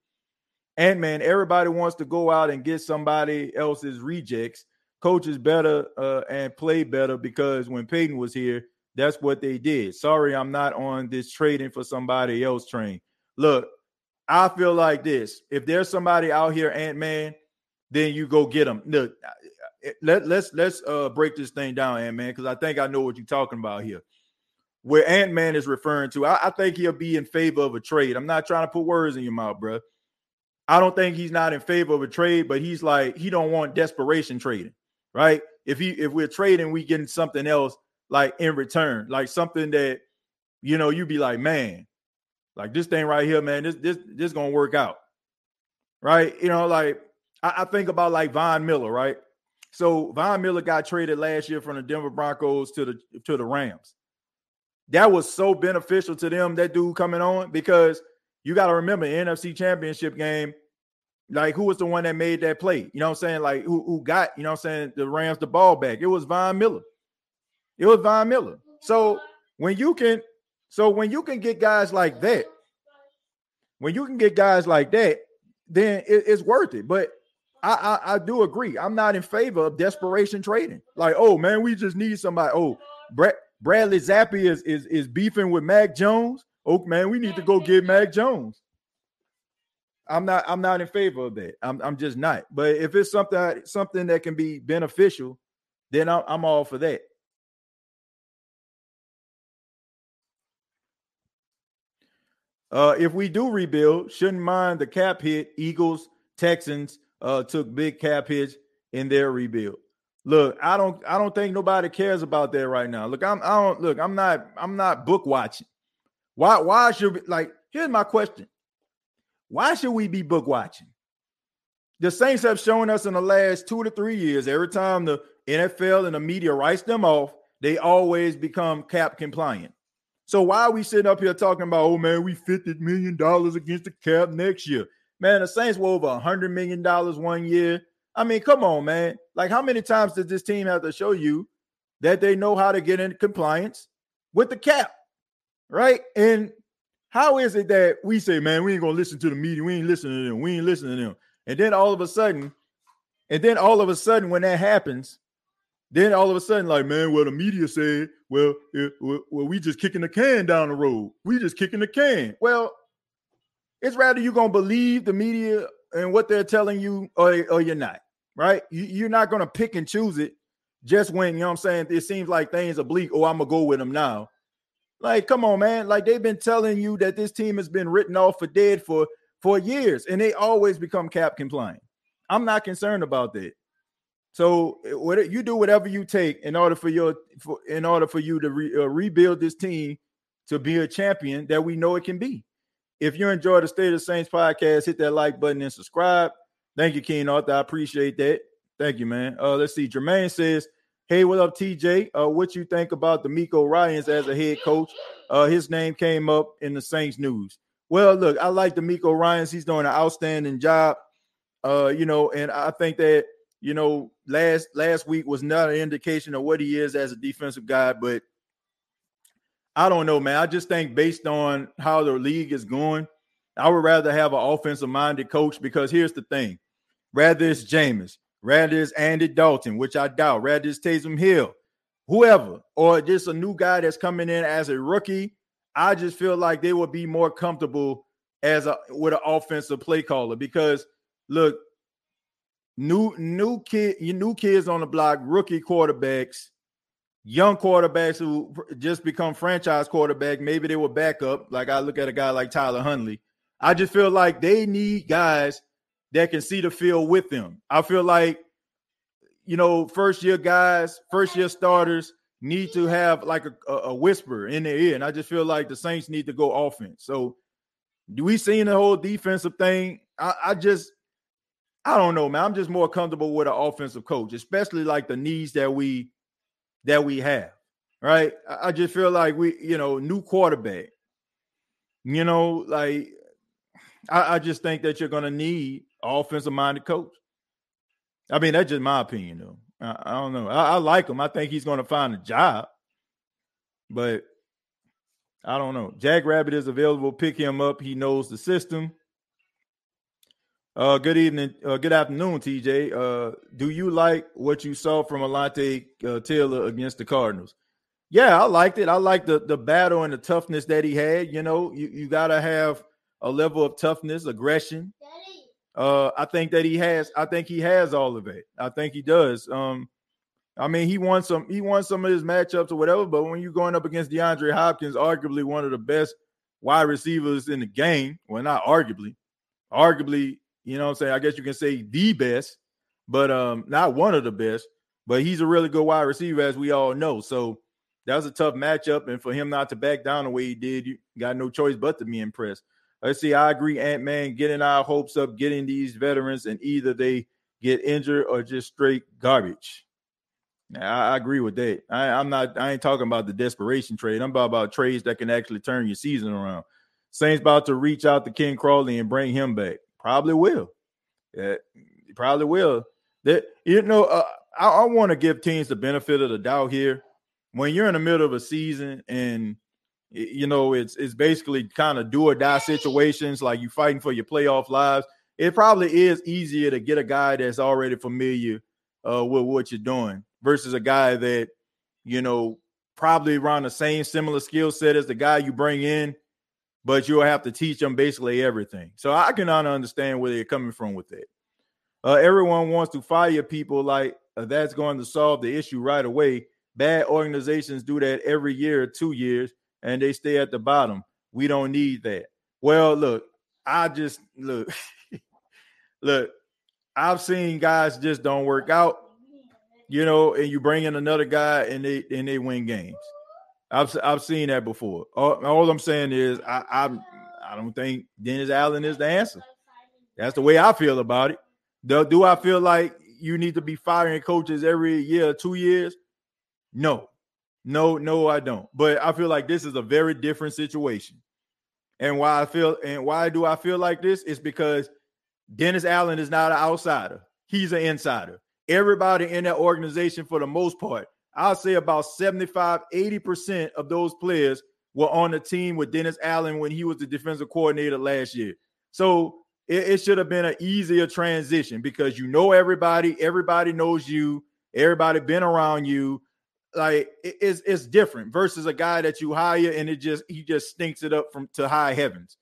And man, everybody wants to go out and get somebody else's rejects. Coaches better uh, and play better because when Payton was here, that's what they did. Sorry, I'm not on this trading for somebody else train. Look, I feel like this: if there's somebody out here, Ant Man, then you go get them. Look, let let's let's uh break this thing down, Ant Man, because I think I know what you're talking about here. Where Ant Man is referring to, I, I, think he'll be in favor of a trade. I'm not trying to put words in your mouth, bro. I don't think he's not in favor of a trade, but he's like he don't want desperation trading, right? If he if we're trading, we getting something else like in return, like something that you know you'd be like, man, like this thing right here, man, this this this gonna work out, right? You know, like I, I think about like Von Miller, right? So Von Miller got traded last year from the Denver Broncos to the to the Rams. That was so beneficial to them, that dude coming on, because you got to remember NFC championship game, like who was the one that made that play? You know what I'm saying? Like who, who got, you know what I'm saying, the Rams the ball back. It was Von Miller. It was Von Miller. So when you can, so when you can get guys like that, when you can get guys like that, then it, it's worth it. But I, I, I do agree. I'm not in favor of desperation trading. Like, oh man, we just need somebody. Oh, Brad, Bradley Zappe is is is beefing with Mac Jones. Oh man, we need to go get Mac Jones. I'm not I'm not in favor of that. I'm I'm just not. But if it's something something that can be beneficial, then I'm, I'm all for that. Uh, if we do rebuild, shouldn't mind the cap hit. Eagles, Texans, uh, took big cap hits in their rebuild. Look, I don't I don't think nobody cares about that right now. Look, I'm I don't look, I'm not I'm not book watching. Why why should we, like here's my question. Why should we be book watching? The Saints have shown us in the last two to three years, every time the NFL and the media writes them off, they always become cap compliant. So why are we sitting up here talking about, oh man, we $50 million against the cap next year? Man, the Saints were over hundred million dollars one year. I mean, come on, man. Like, how many times does this team have to show you that they know how to get in compliance with the cap? Right? And how is it that we say, man, we ain't gonna listen to the media, we ain't listening to them, we ain't listening to them. And then all of a sudden, and then all of a sudden, when that happens, then all of a sudden, like, man, well, the media said, well, it, well, we just kicking the can down the road. We just kicking the can. Well, it's rather you're gonna believe the media and what they're telling you, or, or you're not, right? You, are not gonna pick and choose it just when you know what I'm saying. It seems like things are bleak. Oh, I'm gonna go with them now. Like, come on, man. Like they've been telling you that this team has been written off for dead for for years, and they always become cap compliant. I'm not concerned about that. So, what you do whatever you take in order for your for, in order for you to re, uh, rebuild this team to be a champion that we know it can be. If you enjoy the State of the Saints podcast, hit that like button and subscribe. Thank you, Keen Arthur. I appreciate that. Thank you, man. Uh, let's see. Jermaine says, Hey, what up, TJ? Uh, what you think about DeMeco Ryans as a head coach? Uh, his name came up in the Saints news. Well, look, I like DeMeco Ryans. He's doing an outstanding job. Uh, you know, and I think that you know last last week was not an indication of what he is as a defensive guy, but I don't know, man. I just think based on how the league is going, I would rather have an offensive minded coach because here's the thing: rather it's Jameis, rather it's Andy Dalton, which I doubt, rather it's Taysom Hill, whoever, or just a new guy that's coming in as a rookie. I just feel like they would be more comfortable as a with an offensive play caller because look, new new kid, your new kids on the block, rookie quarterbacks young quarterbacks who just become franchise quarterback. Maybe they were backup. Like I look at a guy like Tyler Huntley. I just feel like they need guys that can see the field with them. I feel like, you know, first year guys, first year starters need to have like a, a whisper in their ear. And I just feel like the Saints need to go offense. So do we seen the whole defensive thing? I, I just I don't know, man. I'm just more comfortable with an offensive coach, especially like the needs that we that we have, right? I just feel like we, you know, new quarterback. You know, like I, I just think that you're going to need offensive minded coach. I mean, that's just my opinion, though. I, I don't know. I, I like him. I think he's going to find a job, but I don't know. Jack Rabbit is available. Pick him up. He knows the system. Uh, good evening, uh, good afternoon, TJ. Uh, do you like what you saw from Alontae uh, Taylor against the Cardinals? Yeah, I liked it. I liked the the battle and the toughness that he had. You know, you, you gotta have a level of toughness, aggression. Uh, I think that he has. I think he has all of it. I think he does. Um, I mean, he won some. He won some of his matchups or whatever. But when you're going up against DeAndre Hopkins, arguably one of the best wide receivers in the game, well, not arguably, arguably, you know, what I'm saying. I guess you can say the best, but um, not one of the best. But he's a really good wide receiver, as we all know. So that was a tough matchup, and for him not to back down the way he did, you got no choice but to be impressed. Let's see. I agree, Ant Man, getting our hopes up, getting these veterans, and either they get injured or just straight garbage. I, I agree with that. I, am not. I ain't talking about the desperation trade. I'm about, about trades that can actually turn your season around. Saints about to reach out to Ken Crawley and bring him back. Probably will. Yeah, probably will. That you know, uh, I, I want to give teams the benefit of the doubt here. When you're in the middle of a season and you know it's it's basically kind of do or die situations, like you fighting for your playoff lives. It probably is easier to get a guy that's already familiar uh, with what you're doing versus a guy that you know probably around the same similar skill set as the guy you bring in, but you'll have to teach them basically everything. So I cannot understand where they're coming from with that. Uh, everyone wants to fire people like uh, that's going to solve the issue right away. Bad organizations do that every year two years, and they stay at the bottom. We don't need that. Well, look, I just look, look. I've seen guys just don't work out, you know, and you bring in another guy and they and they win games. I've I've seen that before. All, all I'm saying is I I I don't think Dennis Allen is the answer. That's the way I feel about it. Do, do I feel like you need to be firing coaches every year two years? No, no, no, I don't. But I feel like this is a very different situation. And why I feel and why do I feel like this is because Dennis Allen is not an outsider. He's an insider. Everybody in that organization, for the most part, I'll say about 75, 80% of those players were on the team with Dennis Allen when he was the defensive coordinator last year. So it, it should have been an easier transition because you know everybody, everybody knows you, everybody been around you. Like it, it's it's different versus a guy that you hire and it just he just stinks it up from to high heavens.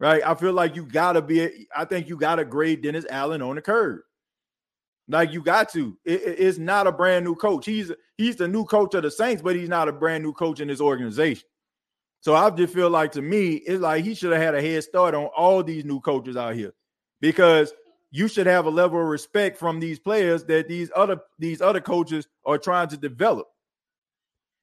Right. I feel like you gotta be, I think you gotta grade Dennis Allen on the curve. Like you got to. It, it's not a brand new coach. He's he's the new coach of the Saints, but he's not a brand new coach in this organization. So I just feel like to me, it's like he should have had a head start on all these new coaches out here because you should have a level of respect from these players that these other these other coaches are trying to develop,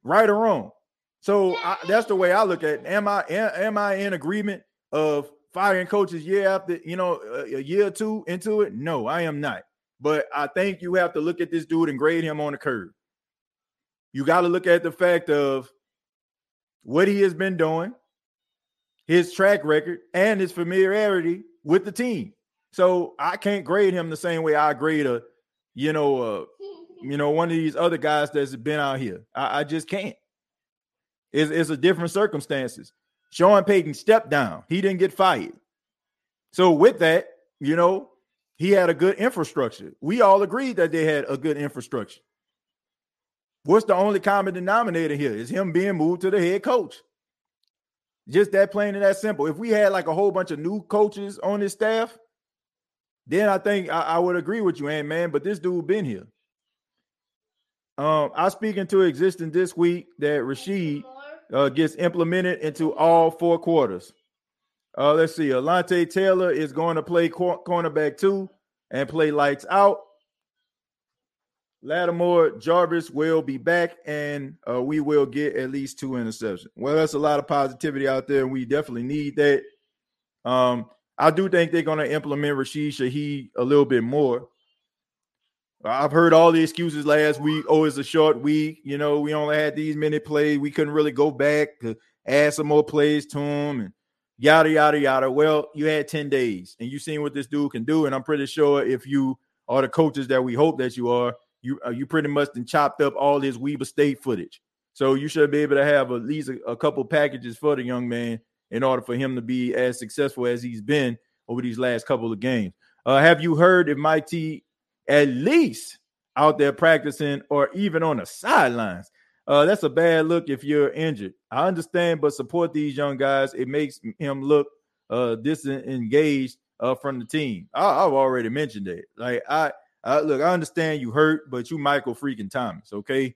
right or wrong. So I, that's the way I look at. It. Am I am, I in agreement of firing coaches year after you know a year or two into it? No, I am not. But I think you have to look at this dude and grade him on the curve. You got to look at the fact of what he has been doing, his track record, and his familiarity with the team. So I can't grade him the same way I grade a, you know, uh, you know, one of these other guys that's been out here. I, I just can't. It's, it's a different circumstances. Sean Payton stepped down. He didn't get fired. So with that, you know, he had a good infrastructure. We all agreed that they had a good infrastructure. What's the only common denominator here? Is him being moved to the head coach. Just that plain and that simple. If we had like a whole bunch of new coaches on his staff, then I think I, I would agree with you, and man. But this dude been here. Um, I speak into existence this week that Rashid uh, gets implemented into all four quarters. Uh, let's see. Alontae Taylor is going to play cor- cornerback two and play lights out. Lattimore Jarvis will be back, and uh, we will get at least two interceptions. Well, that's a lot of positivity out there, and we definitely need that. Um, I do think they're going to implement Rashid Shaheed a little bit more. I've heard all the excuses last week. Oh, it's a short week. You know, we only had these many plays. We couldn't really go back to add some more plays to him and yada, yada, yada. Well, you had 10 days and you seen what this dude can do. And I'm pretty sure if you are the coaches that we hope that you are, you uh, you pretty much then chopped up all this Weber State footage. So you should be able to have at least a, a couple packages for the young man in order for him to be as successful as he's been over these last couple of games. Uh, have you heard if Mike T at least out there practicing or even on the sidelines? Uh, that's a bad look if you're injured. I understand, but support these young guys. It makes him look uh disengaged uh from the team. I, have already mentioned it. Like I, I look, I understand you hurt, but you Michael freaking Thomas, okay?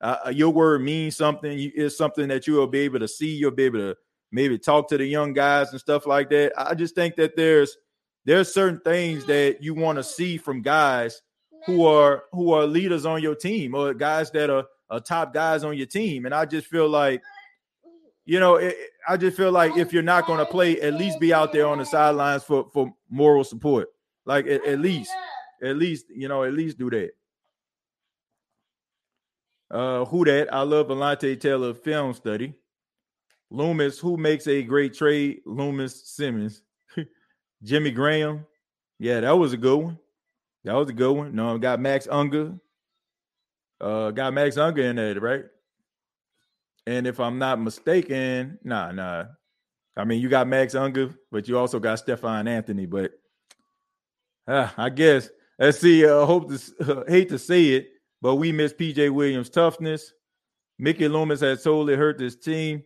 Uh your word means something. It's something that you will be able to see. You'll be able to maybe talk to the young guys and stuff like that. I just think that there's there's certain things that you want to see from guys who are who are leaders on your team or guys that are, are top guys on your team. And I just feel like, you know, it, I just feel like if you're not going to play, at least be out there on the sidelines for for moral support. Like at, at least, at least, you know, at least do that. Uh, who that? I love Alontae Taylor film study. Loomis, who makes a great trade? Loomis Simmons. Jimmy Graham. Yeah, that was a good one. That was a good one. No, I got Max Unger. Uh, got Max Unger in it, right? And if I'm not mistaken, nah, nah. I mean, you got Max Unger, but you also got Stephone Anthony. But uh, I guess let's see. Uh, hope to uh, hate to say it, but we miss PJ Williams' toughness. Mickey Loomis has totally hurt this team.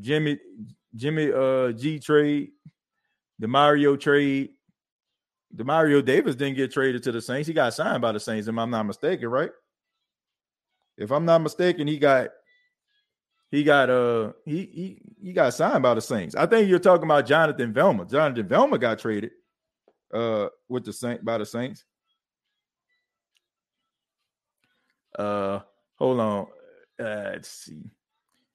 Jimmy Jimmy uh G trade, Demario trade. Demario Davis didn't get traded to the Saints. He got signed by the Saints, if I'm not mistaken, right? If I'm not mistaken, he got he got uh he he he got signed by the Saints. I think you're talking about Jonathan Vilma. Jonathan Vilma got traded uh with the Saint by the Saints. Uh hold on. Uh, let's see.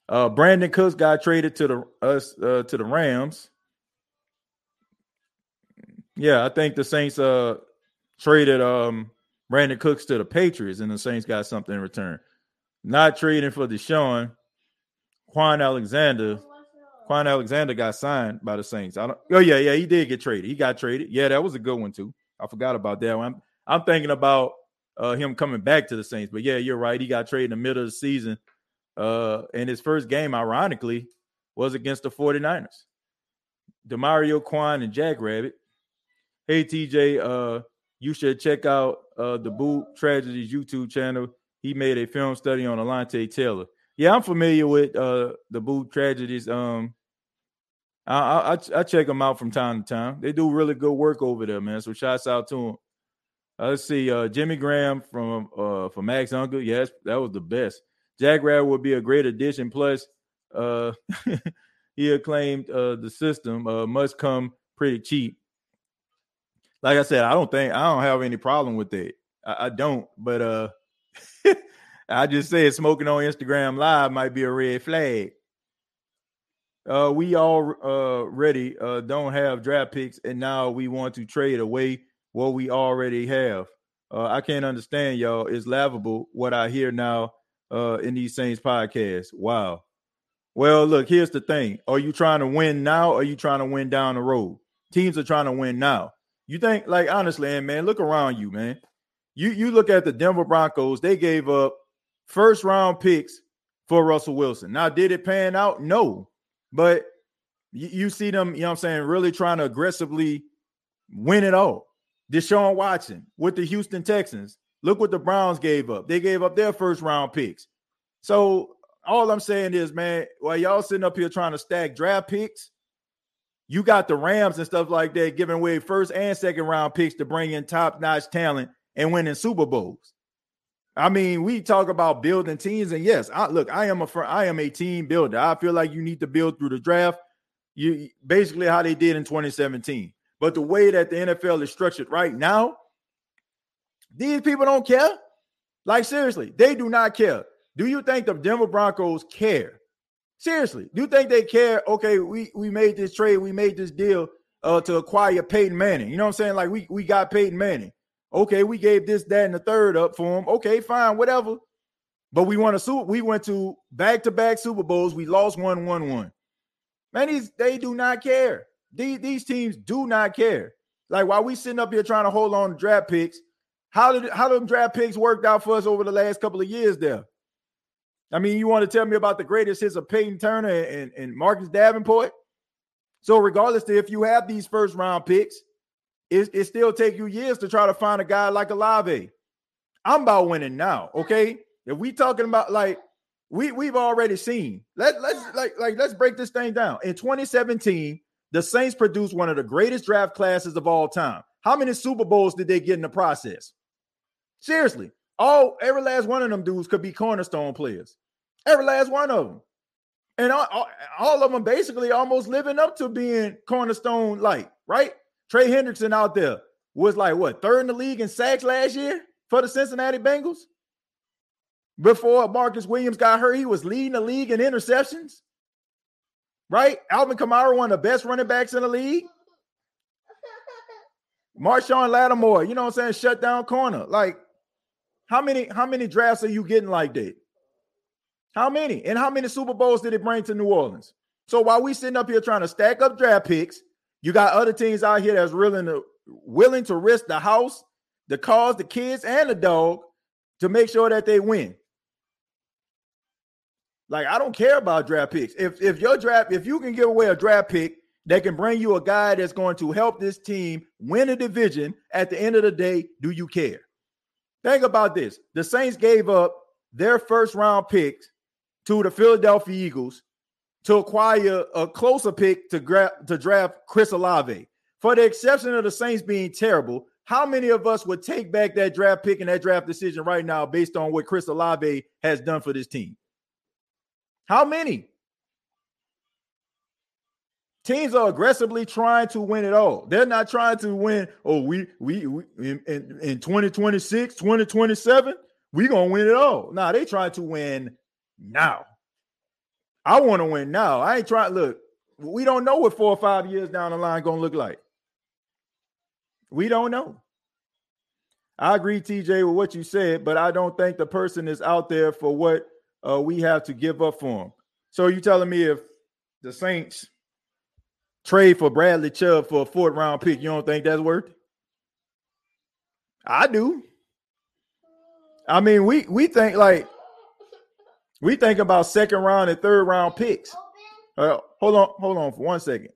Uh, Brandin Cooks got traded to the us uh, to the Rams. Yeah, I think the Saints uh traded um Brandin Cooks to the Patriots, and the Saints got something in return. Not trading for Deshaun. Kwon Alexander. Kwon Alexander got signed by the Saints. I don't. Oh yeah, yeah, he did get traded. He got traded. Yeah, that was a good one too. I forgot about that one. I'm, I'm thinking about uh, him coming back to the Saints, but yeah, you're right. He got traded in the middle of the season uh, and his first game, ironically, was against the 49ers. Demario Kwon and Jack Rabbit. Hey TJ, uh, you should check out uh the Boot Tragedies YouTube channel. He made a film study on Alontae Taylor. Yeah, I'm familiar with uh the Boot Tragedies. Um, I, I I check them out from time to time. They do really good work over there, man. So shouts out to them. Uh, let's see, uh, Jimmy Graham from uh from Max Unger. Yes, that was the best. Jack Rabbit would be a great addition. Plus, uh, he acclaimed uh, the system uh, must come pretty cheap. Like I said, I don't think I don't have any problem with that. I, I don't, but uh, I just said smoking on Instagram Live might be a red flag. Uh, we all uh uh don't have draft picks, and now we want to trade away what we already have. Uh, I can't understand y'all. It's laughable what I hear now uh, in these Saints podcasts. Wow. Well, look, here's the thing. Are you trying to win now or are you trying to win down the road? Teams are trying to win now. You think, like, honestly, man, look around you, man. You you look at the Denver Broncos, they gave up first round picks for Russell Wilson. Now, did it pan out? No. But you, you see them, you know what I'm saying, really trying to aggressively win it all. Deshaun Watson with the Houston Texans. Look what the Browns gave up. They gave up their first round picks. So all I'm saying is, man, while y'all sitting up here trying to stack draft picks, you got the Rams and stuff like that giving away first and second round picks to bring in top notch talent and winning Super Bowls. I mean, we talk about building teams, and yes, I look, I am a I am a team builder. I feel like you need to build through the draft. You basically how they did in 2017. But the way that the NFL is structured right now, these people don't care. Like, seriously, they do not care. Do you think the Denver Broncos care? Seriously, do you think they care? Okay, we, we made this trade, we made this deal uh, to acquire Peyton Manning. You know what I'm saying? Like, we, we got Peyton Manning. Okay, we gave this, that, and the third up for him. Okay, fine, whatever. But we won a super. We went to back-to-back Super Bowls. We lost one, one, one. Man, these they do not care. These, these teams do not care. Like while we sitting up here trying to hold on to draft picks, how did how them draft picks worked out for us over the last couple of years there? I mean, you want to tell me about the greatest hits of Payton Turner and, and Marcus Davenport? So, regardless of if you have these first round picks, it, it still take you years to try to find a guy like Olave. I'm about winning now. Mm-hmm. Okay. If we talking about like we we've already seen, let let's like like let's break this thing down. In 2017, the Saints produced one of the greatest draft classes of all time. How many Super Bowls did they get in the process? Seriously, all every last one of them dudes could be cornerstone players. Every last one of them. And all, all of them basically almost living up to being cornerstone like, right? Trey Hendrickson out there was like what third in the league in sacks last year for the Cincinnati Bengals. Before Marcus Williams got hurt, he was leading the league in interceptions. Right? Alvin Kamara, one of the best running backs in the league. Marshon Lattimore, you know what I'm saying? Shut down corner. Like, how many how many drafts are you getting like that? How many? And how many Super Bowls did it bring to New Orleans? So while we sitting up here trying to stack up draft picks, you got other teams out here that's willing to willing to risk the house, the cars, the kids, and the dog to make sure that they win. Like I don't care about draft picks. If if your draft, if you can give away a draft pick that can bring you a guy that's going to help this team win a division at the end of the day, do you care? Think about this. The Saints gave up their first round picks to the Philadelphia Eagles to acquire a closer pick to, to draft Chris Olave. For the exception of the Saints being terrible, how many of us would take back that draft pick and that draft decision right now based on what Chris Olave has done for this team? How many? Teams are aggressively trying to win it all. They're not trying to win. Oh, we we, we in, in, in 2026, 2027, we gonna win it all. Nah, they trying to win now. I want to win now. I ain't trying. Look, we don't know what four or five years down the line gonna look like. We don't know. I agree, TJ, with what you said, but I don't think the person is out there for what uh, we have to give up for him. So you telling me if the Saints trade for Bradley Chubb for a fourth round pick, you don't think that's worth it? I do. I mean, we we think like we think about second round and third round picks. Uh, hold on, hold on for one second.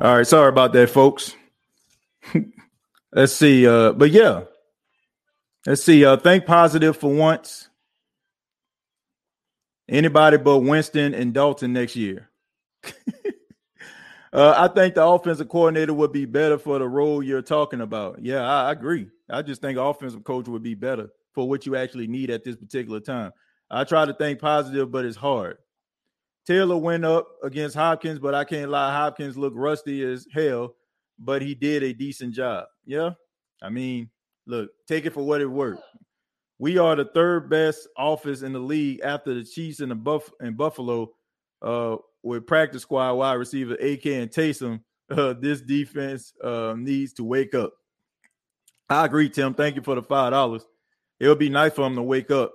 All right, sorry about that, folks. Let's see. Uh, but yeah, let's see. Uh, think positive for once. Anybody but Winston and Dalton next year. uh, I think the offensive coordinator would be better for the role you're talking about. Yeah, I, I agree. I just think offensive coach would be better for what you actually need at this particular time. I try to think positive, but it's hard. Taylor went up against Hopkins, but I can't lie. Hopkins looked rusty as hell, but he did a decent job. Yeah. I mean, look, take it for what it worth. We are the third best office in the league after the Chiefs and the Buff and Buffalo uh, with practice squad wide receiver AK and Taysom. Uh, this defense uh, needs to wake up. I agree, Tim. Thank you for the five dollars. It would be nice for them to wake up.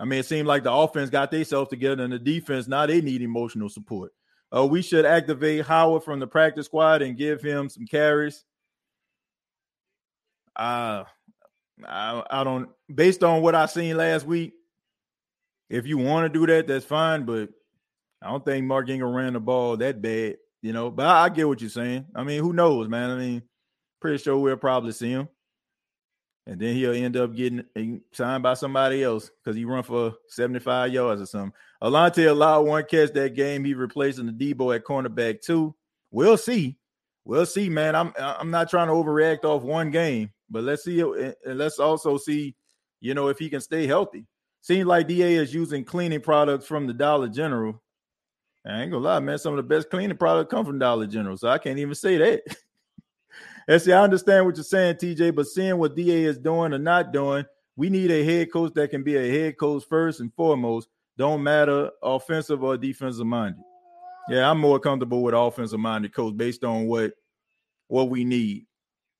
I mean, it seemed like the offense got themselves together and the defense now they need emotional support. Uh, we should activate Howard from the practice squad and give him some carries. Uh, I, I don't, based on what I seen last week, if you want to do that, that's fine. But I don't think Mark Ingram ran the ball that bad, you know. But I, I get what you're saying. I mean, who knows, man? I mean, pretty sure we'll probably see him and then he'll end up getting signed by somebody else because he run for 75 yards or something. Alontae allowed one catch that game. He replacing Adebo at cornerback too. We'll see. We'll see, man. I'm I'm not trying to overreact off one game, but let's see. And let's also see, you know, if he can stay healthy. Seems like DA is using cleaning products from the Dollar General. I ain't gonna lie, man. Some of the best cleaning products come from Dollar General, so I can't even say that. See, I understand what you're saying, TJ, but seeing what DA is doing or not doing, we need a head coach that can be a head coach first and foremost. Don't matter offensive or defensive minded. Yeah, I'm more comfortable with offensive minded coach based on what what we need.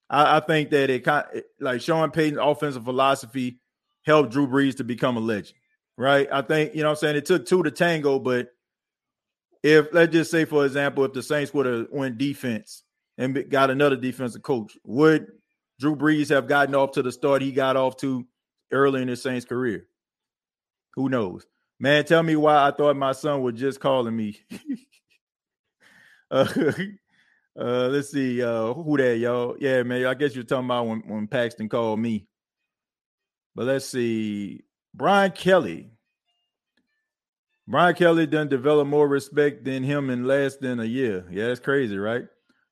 I, I think that it kind like Sean Payton's offensive philosophy helped Drew Brees to become a legend, right? I think you know what I'm saying it took two to tango, but if let's just say for example, if the Saints would have went defense and got another defensive coach. Would Drew Brees have gotten off to the start he got off to early in his Saints career? Who knows? Man, tell me why I thought my son was just calling me. uh, uh, let's see. Uh, who that, y'all? Yeah, man. I guess you're talking about when, when Paxton called me. But let's see. Brian Kelly. Brian Kelly done develop more respect than him in less than a year. Yeah, that's crazy, right?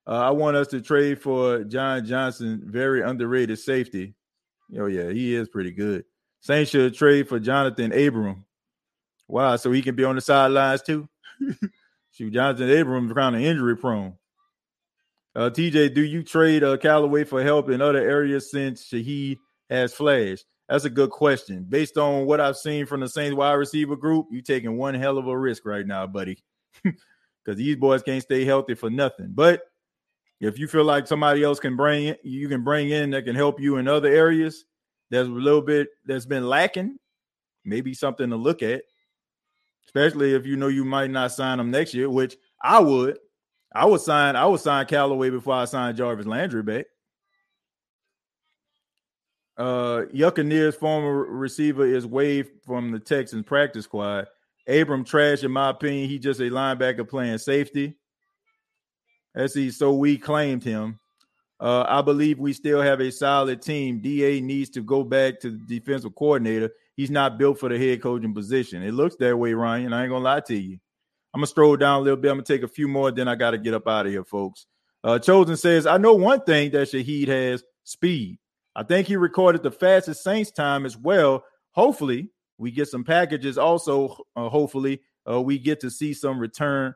Uh, I want us to trade for John Johnson, very underrated safety. Oh, yeah, he is pretty good. Saints should trade for Johnathan Abram. Wow, so he can be on the sidelines too? Shoot, Johnathan Abram kind of injury prone. Uh, TJ, do you trade uh, Callaway for help in other areas since Shaheed has flashed? That's a good question. Based on what I've seen from the Saints wide receiver group, you're taking one hell of a risk right now, buddy. Because these boys can't stay healthy for nothing. But if you feel like somebody else can bring in, you can bring in that can help you in other areas, that's a little bit that's been lacking. Maybe something to look at, especially if you know you might not sign them next year, which I would. I would sign. I would sign Callaway before I sign Jarvis Landry back. Uh, Buccaneer's former receiver is waived from the Texans practice squad. Abram trash, in my opinion. He just a linebacker playing safety. As he so we claimed him. Uh, I believe we still have a solid team. DA needs to go back to the defensive coordinator. He's not built for the head coaching position. It looks that way, Ryan. I ain't gonna lie to you. I'm gonna stroll down a little bit. I'm gonna take a few more, then I got to get up out of here, folks. Uh, Chosen says, I know one thing that Shaheed has speed. I think he recorded the fastest Saints time as well. Hopefully, we get some packages. Also, uh, hopefully, uh, we get to see some return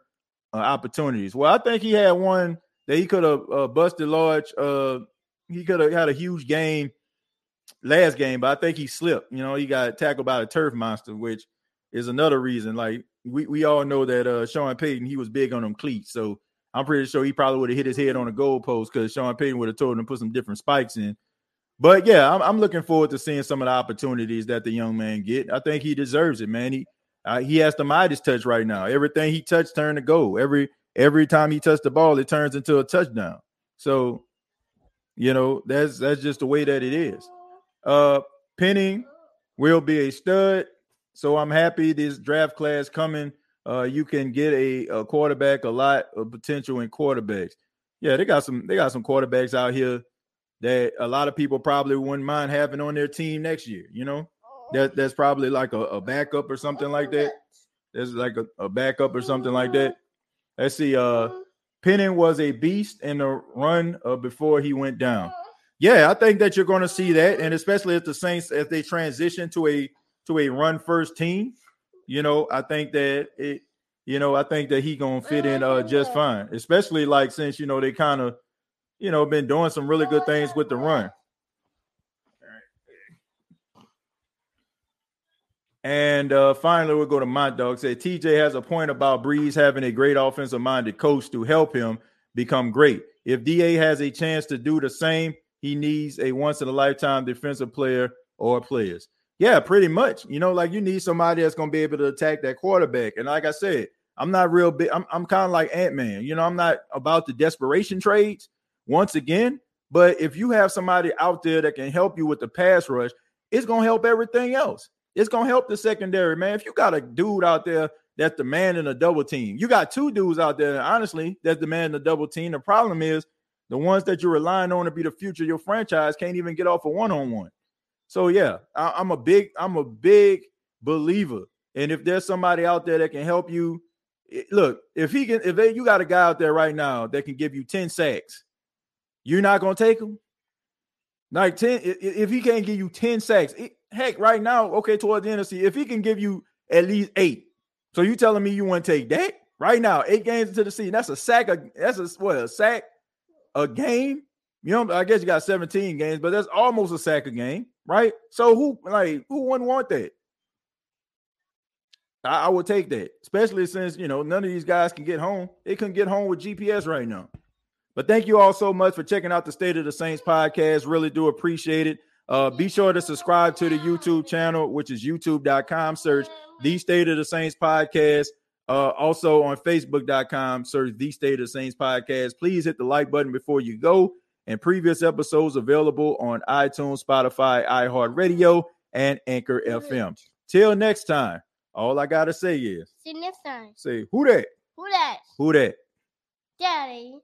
uh, opportunities. Well, I think he had one that he could have uh, busted large. Uh, he could have had a huge game last game, but I think he slipped. You know, he got tackled by a turf monster, which is another reason. Like we, we all know that uh, Sean Payton he was big on them cleats, so I'm pretty sure he probably would have hit his head on a goalpost because Sean Payton would have told him to put some different spikes in. But yeah, I'm, I'm, looking forward to seeing some of the opportunities that the young man get. I think he deserves it, man. He uh, he has the Midas touch right now. Everything he touched turned to goal. Every every time he touched the ball, it turns into a touchdown. So, you know, that's that's just the way that it is. Uh Penning will be a stud. So I'm happy this draft class coming. Uh, you can get a, a quarterback, a lot of potential in quarterbacks. Yeah, they got some they got some quarterbacks out here that a lot of people probably wouldn't mind having on their team next year. You know, that that's probably like a, a backup or something like that. There's like a, a, backup or something like that. Let's see. Uh, Penning was a beast in the run uh, before he went down. Yeah, I think that you're going to see that, and especially if the Saints if they transition to a to a run first team, you know, I think that it, you know, I think that he gonna fit in uh just fine. Especially like since you know they kind of you know, been doing some really good things with the run. And uh, finally, we'll go to my dog. Say TJ has a point about Brees having a great offensive minded coach to help him become great. If DA has a chance to do the same, he needs a once in a lifetime defensive player or players. Yeah, pretty much. You know, like you need somebody that's going to be able to attack that quarterback. And like I said, I'm not real big. I'm, I'm kind of like Ant Man. You know, I'm not about the desperation trades once again. But if you have somebody out there that can help you with the pass rush, it's gonna help everything else. It's gonna help the secondary, man. If you got a dude out there that's demanding a double team, you got two dudes out there, honestly, that's demanding a double team. The problem is the ones that you're relying on to be the future of your franchise can't even get off a one-on-one. So yeah, I, I'm a big, I'm a big believer. And if there's somebody out there that can help you, look, if he can, if they, you got a guy out there right now that can give you 10 sacks you're not gonna take him. Like 10, if he can't give you 10 sacks, heck, right now, okay, towards the end of the season, if he can give you at least eight. So you telling me you want to take that right now, eight games into the season? That's a sack, a, that's a what a sack a game. You know, I guess you got 17 games, but that's almost a sack a game, right? So who like who wouldn't want that? I, I would take that, especially since you know none of these guys can get home. They couldn't get home with GPS right now. But thank you all so much for checking out the State of the Saints podcast. Really do appreciate it. Uh, be sure to subscribe to the YouTube channel, which is youtube.com. Search the State of the Saints podcast. Uh, also on Facebook.com, search the State of the Saints podcast. Please hit the like button before you go. And previous episodes available on iTunes, Spotify, iHeartRadio, and Anchor FM. Till next time, all I gotta say is See you next time. say who that? Who that? Who that? Daddy.